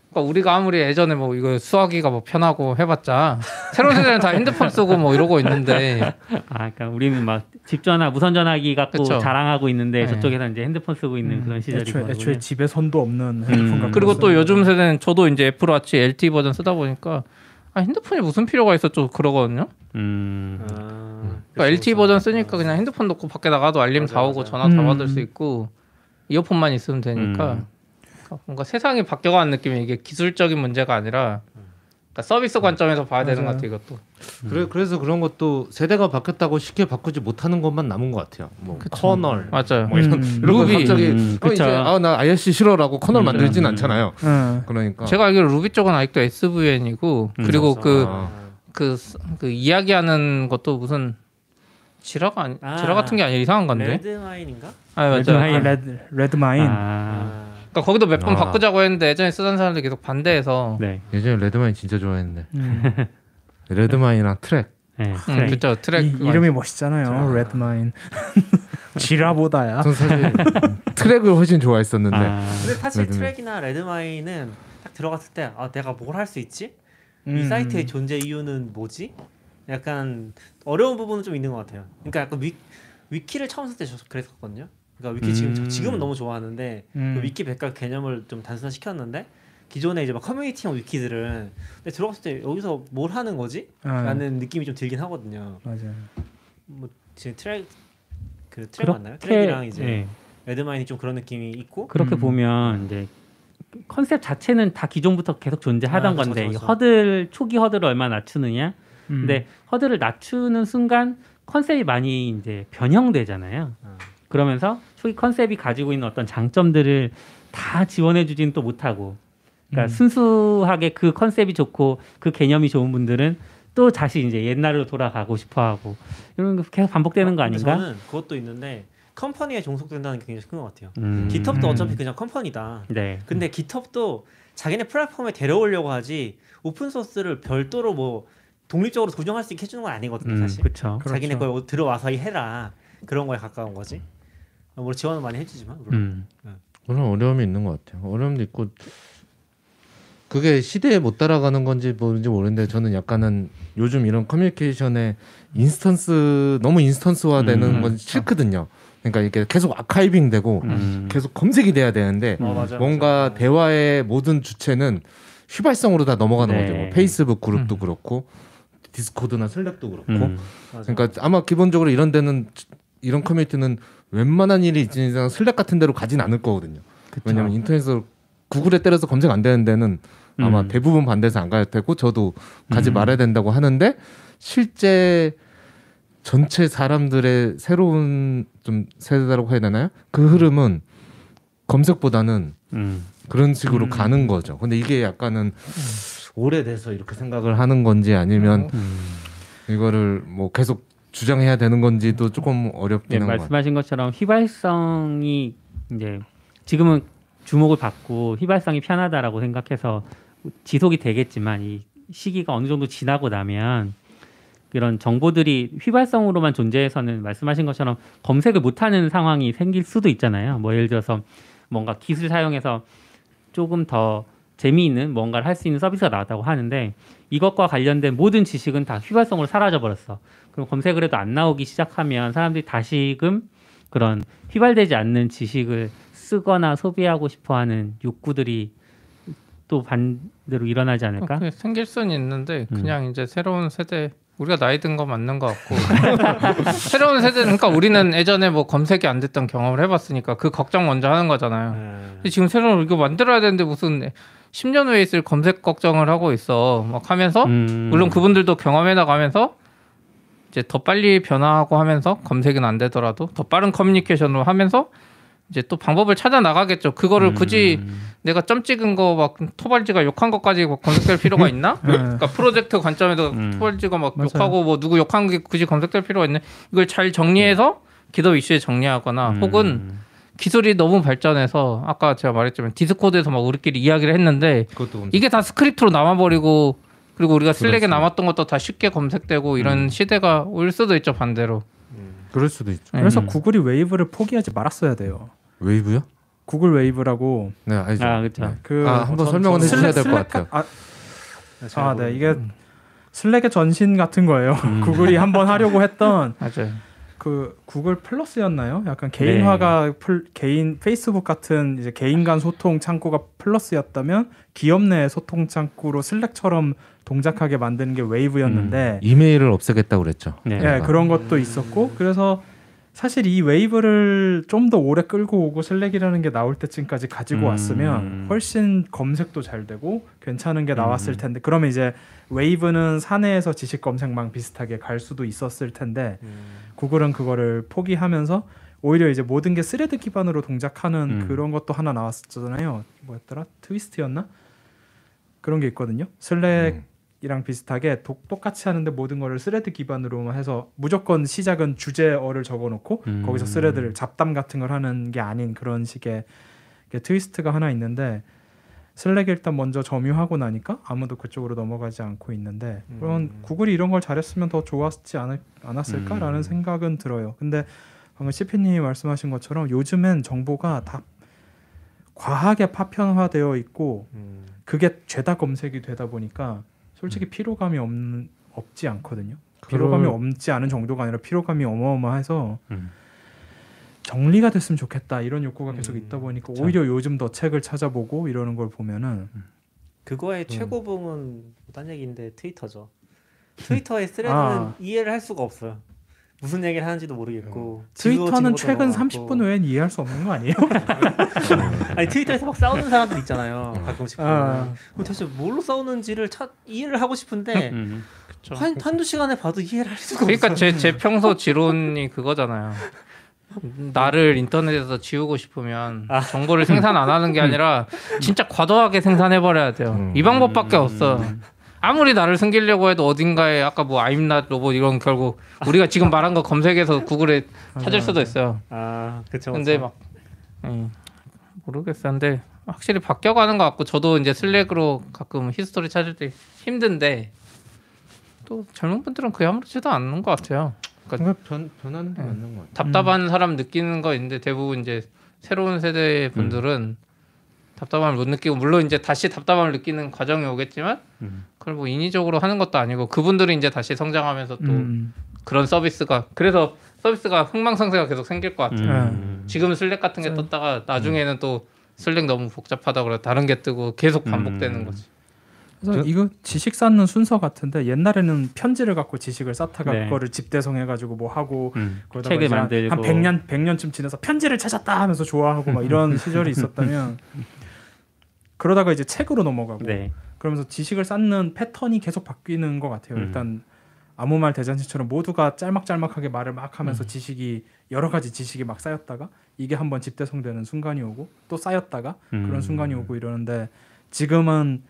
그러니까 우리가 아무리 예전에 뭐 이거 수화기가 뭐 편하고 해봤자 새로운 세대는 다 핸드폰 쓰고 뭐 이러고 있는데 아, 그러니까 우리는 막 집전화, 무선 전화기 갖고 그쵸. 자랑하고 있는데 네. 저쪽에서 이제 핸드폰 쓰고 있는 그런 시절이고. 애초에, 애초에 집에 손도 없는 핸드폰 음. 갖고 그리고 또. 요즘 세대는 저도 이제 애플워치 LTE 버전 쓰다 보니까 아, 핸드폰이 무슨 필요가 있어 좀 그러거든요. 음. 아, 그러니까 LTE 버전 쓰니까 그냥 핸드폰 놓고 밖에 나가도 알림 맞아, 다 오고 맞아. 전화 다 음. 받을 수 있고 이어폰만 있으면 되니까 음. 그러니까 뭔가 세상이 바뀌어가는 느낌이 이게 기술적인 문제가 아니라 그러니까 서비스 관점에서 봐야 되는 것 맞아요. 같아요 이것도. 그래 그래서 그런 것도 세대가 바뀌었다고 쉽게 바꾸지 못하는 것만 남은 것 같아요. 뭐 kernel 맞아요. 뭐 이런 음. 루비. 갑자기 음, 어, 이제 그쵸. 아 나 IRC 싫어라고 kernel 음, 만들진 음. 않잖아요. 응. 그러니까 제가 알기로 루비 쪽은 아직도 SVN이고 음, 그리고 맞아. 그 아. 그, 그 이야기하는 것도 무슨 지라가 아니 아. 지라 같은 게 아니라 이상한 건데. 레드마인인가? 아 레드 맞아요. 마인, 아, 레드, 레드 마인. 아. 아, 그러니까 거기도 몇번 아. 바꾸자고 했는데 예전에 쓰던 사람들 계속 반대해서. 네. 예전에 레드마인 진짜 좋아했는데 음. 레드마인이랑 트랙 네. 음, 트랙. 그렇죠. 트랙 이, 이름이 멋있잖아요. 레드 마인. 지라보다야. 전 사실 트랙을 훨씬 좋아했었는데 아. 근데 사실 레드마인. 트랙이나 레드마인은 딱 들어갔을 때 아 내가 뭘 할 수 있지? 이 음. 사이트의 존재 이유는 뭐지? 약간 어려운 부분은 좀 있는 것 같아요. 그러니까 약간 위, 위키를 처음 쓸때 그랬었거든요. 그러니까 위키 지금 음. 지금은 너무 좋아하는데 음. 그 위키 백과 개념을 좀 단순화시켰는데 기존에 이제 막 커뮤니티형 위키들은 근데 들어갔을 때 여기서 뭘 하는 거지? 아, 라는 느낌이 좀 들긴 하거든요. 맞아요. 뭐 지금 트랙 그 트랙 맞나요? 트랙이랑 이제 네. 레드마인이 좀 그런 느낌이 있고 그렇게 음. 보면 이제 컨셉 자체는 다 기존부터 계속 존재하던 아, 그쵸, 건데 그쵸, 이 그쵸. 허들 초기 허들을 얼마나 낮추느냐. 음. 근데 허들을 낮추는 순간 컨셉이 많이 이제 변형되잖아요. 어. 그러면서 초기 컨셉이 가지고 있는 어떤 장점들을 다 지원해주지는 또 못하고, 그러니까 음. 순수하게 그 컨셉이 좋고 그 개념이 좋은 분들은 또 다시 이제 옛날로 돌아가고 싶어하고 이런 게 계속 반복되는 거 근데 아닌가? 저는 그것도 있는데 company에 종속된다는 게 굉장히 큰 것 같아요. 음. 깃허브도 음. 어차피 그냥 company다. 네. 근데 깃허브도 자기네 플랫폼에 데려오려고 하지 오픈 소스를 별도로 뭐 독립적으로 조정할 수 있게 해주는 건 아니거든요, 음, 사실. 그렇죠. 자기네 그렇죠. 거에 들어와서 해라 그런 거에 가까운 거지. 어, 물론 지원은 많이 해주지만 물론. 음. 그런 어려움이 있는 것 같아요. 어려움도 있고 그게 시대에 못 따라가는 건지 뭔지 모르는데 저는 약간은 요즘 이런 커뮤니케이션에 instance 너무 instance화 되는 음. 건 싫거든요. 그러니까 이게 계속 archiving 되고 음. 계속 검색이 돼야 되는데 어, 맞아, 뭔가 맞아. 대화의 모든 주체는 휘발성으로 다 넘어가는 네. 거죠. 뭐 페이스북 그룹도 음. 그렇고 디스코드나 슬랙도 그렇고 음. 그러니까 아마 기본적으로 이런 데는 이런 커뮤니티는 웬만한 일이 있는 이상 슬랙 같은 데로 가진 않을 거거든요. 왜냐면 인터넷으로 구글에 때려서 검색 안 되는 데는 아마 음. 대부분 반대해서 안갈 테고 저도 가지 음. 말아야 된다고 하는데 실제 전체 사람들의 새로운 좀 세대라고 해야 되나요? 그 흐름은 검색보다는 음. 그런 식으로 음. 가는 거죠. 근데 이게 약간은 오래돼서 이렇게 생각을 하는 건지 아니면 음. 이거를 뭐 계속 주장해야 되는 건지도 조금 어렵긴 네, 한것 같아요. 말씀하신 것처럼 휘발성이 이제 지금은 주목을 받고 휘발성이 편하다라고 생각해서 지속이 되겠지만 이 시기가 어느 정도 지나고 나면 이런 정보들이 휘발성으로만 존재해서는 말씀하신 것처럼 검색을 못하는 상황이 생길 수도 있잖아요. 뭐 예를 들어서 뭔가 기술 사용해서 조금 더 재미있는 뭔가를 할 수 있는 서비스가 나왔다고 하는데 이것과 관련된 모든 지식은 다 휘발성으로 사라져 버렸어. 그럼 검색을 해도 안 나오기 시작하면 사람들이 다시금 그런 휘발되지 않는 지식을 쓰거나 소비하고 싶어하는 욕구들이 또 반대로 일어나지 않을까? 그게 생길 수는 있는데 음. 그냥 이제 새로운 세대 우리가 나이 든 거 맞는 것 같고 새로운 세대는 그러니까 우리는 예전에 뭐 검색이 안 됐던 경험을 해봤으니까 그 걱정 먼저 하는 거잖아요. 네. 근데 지금 새로운 이거 만들어야 되는데 무슨 10년 후에 있을 검색 걱정을 하고 있어 막 하면서 음. 물론 그분들도 경험해 나가면서 이제 더 빨리 변화하고 하면서 검색은 안 되더라도 더 빠른 커뮤니케이션으로 하면서 이제 또 방법을 찾아 나가겠죠. 그거를 굳이 음. 내가 점 찍은 거 막 토발즈가 욕한 것까지 뭐 검색될 필요가 있나? 네. 그러니까 프로젝트 관점에서 음. 토발즈가 막 맞아요. 욕하고 뭐 누구 욕한 게 굳이 검색될 필요가 있네. 이걸 잘 정리해서 깃헙 이슈에 정리하거나 음. 혹은 기술이 너무 발전해서 아까 제가 말했지만 디스코드에서 막 우리끼리 이야기를 했는데 그것도 이게 다 스크립트로 남아버리고 그리고 우리가 슬랙에. 남았던 것도 다 쉽게 검색되고 이런 음. 시대가 올 수도 있죠 반대로. 그럴 수도 있죠. 그래서 음. 구글이 웨이브를 포기하지 말았어야 돼요. 웨이브요? 구글 웨이브라고 네, 알죠. 아, 그쵸. 네. 그 아, 한번 전- 설명은 저는 해주셔야 슬랙- 될것 같아요. 아, 네, 잘 아, 네. 이게 슬랙의 전신 같은 거예요. 음. 구글이 한번 하려고 했던 맞아요. 그 구글 플러스였나요? 약간 개인화가 풀, 개인 페이스북 같은 이제 개인 간 소통 창구가 플러스였다면 기업 내 소통 창구로 슬랙처럼 동작하게 만드는 게 웨이브였는데 이메일을 없애겠다고 그랬죠. 네. 예, 그런 것도 있었고 그래서 사실 이 웨이브를 좀 더 오래 끌고 오고 슬랙이라는 게 나올 때쯤까지 가지고 음. 왔으면 훨씬 검색도 잘 되고 괜찮은 게 나왔을 음. 텐데 그러면 이제 웨이브는 사내에서 지식 검색망 비슷하게 갈 수도 있었을 텐데 음. 구글은 그거를 포기하면서 오히려 이제 모든 게 thread 기반으로 동작하는 음. 그런 것도 하나 나왔었잖아요. 뭐였더라? 트위스트였나? 그런 게 있거든요. 슬랙 이랑 비슷하게 도- 똑같이 하는데 모든 거를 thread 기반으로만 해서 무조건 시작은 주제어를 적어놓고 음. 거기서 thread를 잡담 같은 걸 하는 게 아닌 그런 식의 게 트위스트가 하나 있는데 슬랙이 일단 먼저 점유하고 나니까 아무도 그쪽으로 넘어가지 않고 있는데 그런 음. 구글이 이런 걸 잘했으면 더 좋았지 않을, 않았을까라는 음. 생각은 들어요. 근데 방금 CP님이 말씀하신 것처럼 요즘엔 정보가 다 과하게 파편화되어 있고 음. 그게 죄다 검색이 되다 보니까 솔직히 피로감이 없, 없지 않거든요. 피로감이 그럴- 없지 않은 정도가 아니라 피로감이 어마어마해서 음. 정리가 됐으면 좋겠다 이런 욕구가 계속 음, 있다 보니까 그쵸. 오히려 요즘 더 책을 찾아보고 이러는 걸 보면은 그거의 음. 최고봉은 딴 얘기인데 트위터죠. 트위터의 thread는 아. 이해를 할 수가 없어요. 무슨 얘기를 하는지도 모르겠고 지도 트위터는 최근 넘어가고. 30분 후엔 이해할 수 없는 거 아니에요? 아니 트위터에서 막 싸우는 사람들 있잖아요. 가끔씩. 아. 그럼 대체 뭘로 싸우는지를 차, 이해를 하고 싶은데 음. 한, 한두 시간에 봐도 이해를 할 수가 그러니까 없어요. 제, 제 평소 지론이 그거잖아요. 나를 인터넷에서 지우고 싶으면 정보를 생산 안 하는 게 아니라 진짜 과도하게 생산해 버려야 돼요. 음. 이 방법밖에 없어. 아무리 나를 숨기려고 해도 어딘가에 아까 뭐 I'm not robot 이런 결국 우리가 지금 말한 거 검색해서 구글에 찾을 수도 있어요. 아 그쵸. 근데. 막 음, 모르겠어. 근데 확실히 바뀌어가는 것 같고 저도 이제 Slack으로 가끔 history 찾을 때 힘든데 또 젊은 분들은 그게 아무렇지도 않는 것 같아요. 뭔가 변 변하는 게 맞는 것 같아요. 답답한 사람 느끼는 거 있는데 대부분 이제 새로운 세대 분들은 답답함을 못 느끼고 물론 이제 다시 답답함을 느끼는 과정이 오겠지만 음. 그걸 뭐 인위적으로 하는 것도 아니고 그분들은 이제 다시 성장하면서 또 음. 그런 서비스가 그래서 서비스가 흥망성쇠가 계속 생길 것 같아요. 음. 지금 슬랙 같은 게 떴다가 나중에는 또 슬랙 너무 복잡하다 그래 다른 게 뜨고 계속 반복되는 음. 거지. 그래서 저- 이거 지식 쌓는 순서 같은데 옛날에는 편지를 갖고 지식을 쌓다가 네. 그거를 집대성해 가지고 뭐 하고 음, 그러다가 책을 만들고 한 100년 100년쯤 지나서 편지를 찾았다 하면서 좋아하고 막 이런 시절이 있었다면 그러다가 이제 책으로 넘어가고 네. 그러면서 지식을 쌓는 패턴이 계속 바뀌는 것 같아요. 음. 일단 아무 말 대잔치처럼 모두가 짤막짤막하게 말을 막 하면서 음. 지식이 여러 가지 지식이 막 쌓였다가 이게 한번 집대성되는 순간이 오고 또 쌓였다가 그런 음. 순간이 오고 이러는데 지금은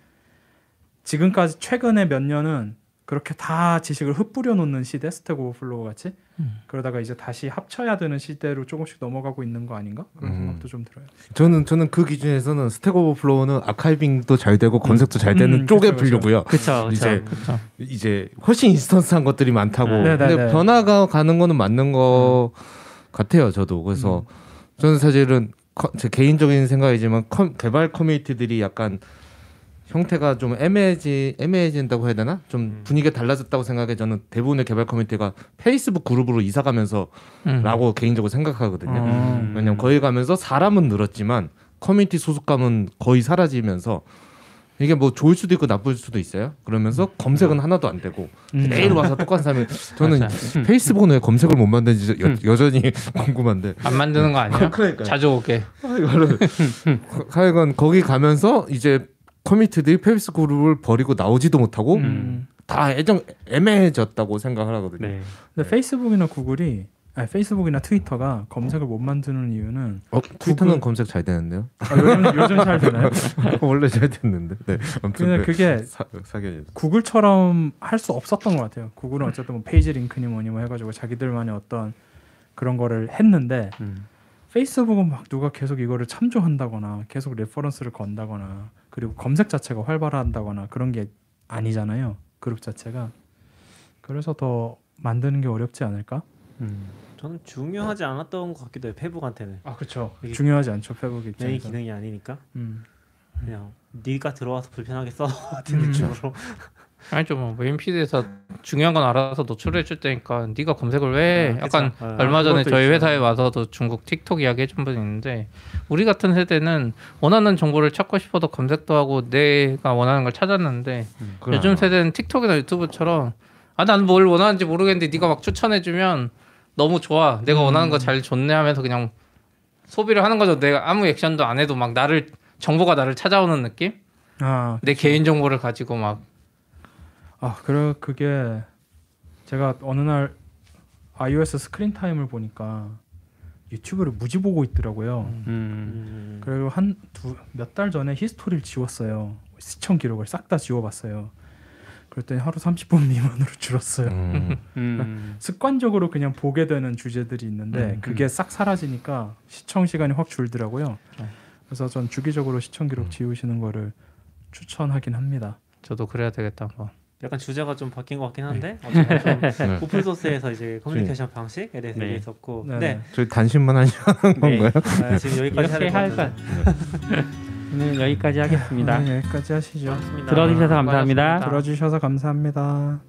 지금까지 최근에 몇 년은 그렇게 다 지식을 흩뿌려 놓는 시대 Stack Overflow 같이 음. 그러다가 이제 다시 합쳐야 되는 시대로 조금씩 넘어가고 있는 거 아닌가 그런 음. 생각도 좀 들어요. 저는 저는 그 기준에서는 Stack Overflow는 archiving도 잘 되고 검색도 잘 되는 음, 쪽에. 분류고요. 그쵸, 그쵸. 이제 그쵸. 이제 훨씬 instant한 것들이 많다고. 네, 네, 근데 네. 변화가 가는 거는 맞는 거 같아요. 저도 그래서 저는 사실은 커- 제 개인적인 생각이지만 커- 개발 커뮤니티들이 약간 형태가 좀 애매해지 애매해진다고 해야 되나? 좀 분위기가 달라졌다고 생각해. 저는 대부분의 개발 커뮤니티가 페이스북 그룹으로 이사 가면서라고 음. 개인적으로 생각하거든요. 음. 왜냐면 거기 가면서 사람은 늘었지만 커뮤니티 소속감은 거의 사라지면서 이게 뭐 좋을 수도 있고 나쁠 수도 있어요. 그러면서 검색은 하나도 안 되고 음. 매일 와서 똑같은 사람이 저는 맞아. 페이스북은 왜 검색을 못 만드는지 여, 음. 여전히 궁금한데 안 만드는 거 아니야? 그러니까요. 자주 오게. 이거를 하여간 거기 가면서 이제 커뮤니티들이 페이스북 그룹을 버리고 나오지도 못하고 음. 다 애정 애매해졌다고 생각을 하거든요. 네. 근데 페이스북이나 구글이 아니 페이스북이나 트위터가 검색을 못 만드는 이유는 어, 트위터는 구글- 검색 잘 되는데요. 아, 요즘 요즘 잘 되나요? 원래 잘 됐는데. 네. 아무튼 근데 네. 그게 사, 사견이 구글처럼 할 수 없었던 것 같아요. 구글은 어쨌든 뭐 PageRank니 뭐니 뭐 해가지고 자기들만의 어떤 그런 거를 했는데 음. 페이스북은 막 누가 계속 이거를 참조한다거나 계속 reference를 건다거나 그리고 검색 자체가 활발한다거나 그런 게 아니잖아요. 그룹 자체가 그래서 더 만드는 게 어렵지 않을까? 음. 저는 중요하지 않았던 것 같기도 해요. 페북한테는 아 그렇죠. 중요하지 않죠 페북 메인 입장에서. 기능이 아니니까 음. 그냥 네가 들어와서 불편하게 써 같은 음. 느낌으로 아니죠 뭐 main feed에서 중요한 건 알아서 노출해 줄 테니까 네가 검색을 왜 해? 아, 약간. 아, 얼마 전에 저희 있어요. 회사에 와서도 중국 틱톡 이야기 해준 분이 있는데 우리 같은 세대는 원하는 정보를 찾고 싶어도 검색도 하고 내가 원하는 걸 찾았는데 그건 요즘. 세대는 틱톡이나 유튜브처럼 아 난 뭘 원하는지 모르겠는데 네가 막 추천해 주면 너무 좋아 내가 원하는 거 잘 줬네 하면서 그냥 소비를 하는 거죠 내가 아무 액션도 안 해도 막 나를 정보가 나를 찾아오는 느낌 아, 내 개인 정보를 가지고 막 아 그래 그게 제가 어느 날 iOS Screen Time을 보니까 유튜브를 무지 보고 있더라고요. 음. 음. 그리고 한 두 몇 달 전에 history를 지웠어요. 시청 기록을 싹 다 지워봤어요. 그랬더니 하루 30분 미만으로 줄었어요. 음. 음. 습관적으로 그냥 보게 되는 주제들이 있는데 음, 그게 싹 사라지니까 시청 시간이 확 줄더라고요. 그래서 전 주기적으로 시청 기록 지우시는 거를 추천하긴 합니다. 저도 그래야 되겠다 뭐 약간 주제가 좀 바뀐 것 같긴 한데 어쨌든 좀 네. 오픈 소스에서 이제 커뮤니케이션 방식에 대해서 네. 얘기했었고 네. 네, 저희 단신만 하시는 네. 건가요? 네, 지금 여기까지 이렇게 할까? 오늘 여기까지 하겠습니다. 네, 여기까지 하시죠. 고맙습니다. 들어주셔서 감사합니다. 들어주셔서 감사합니다.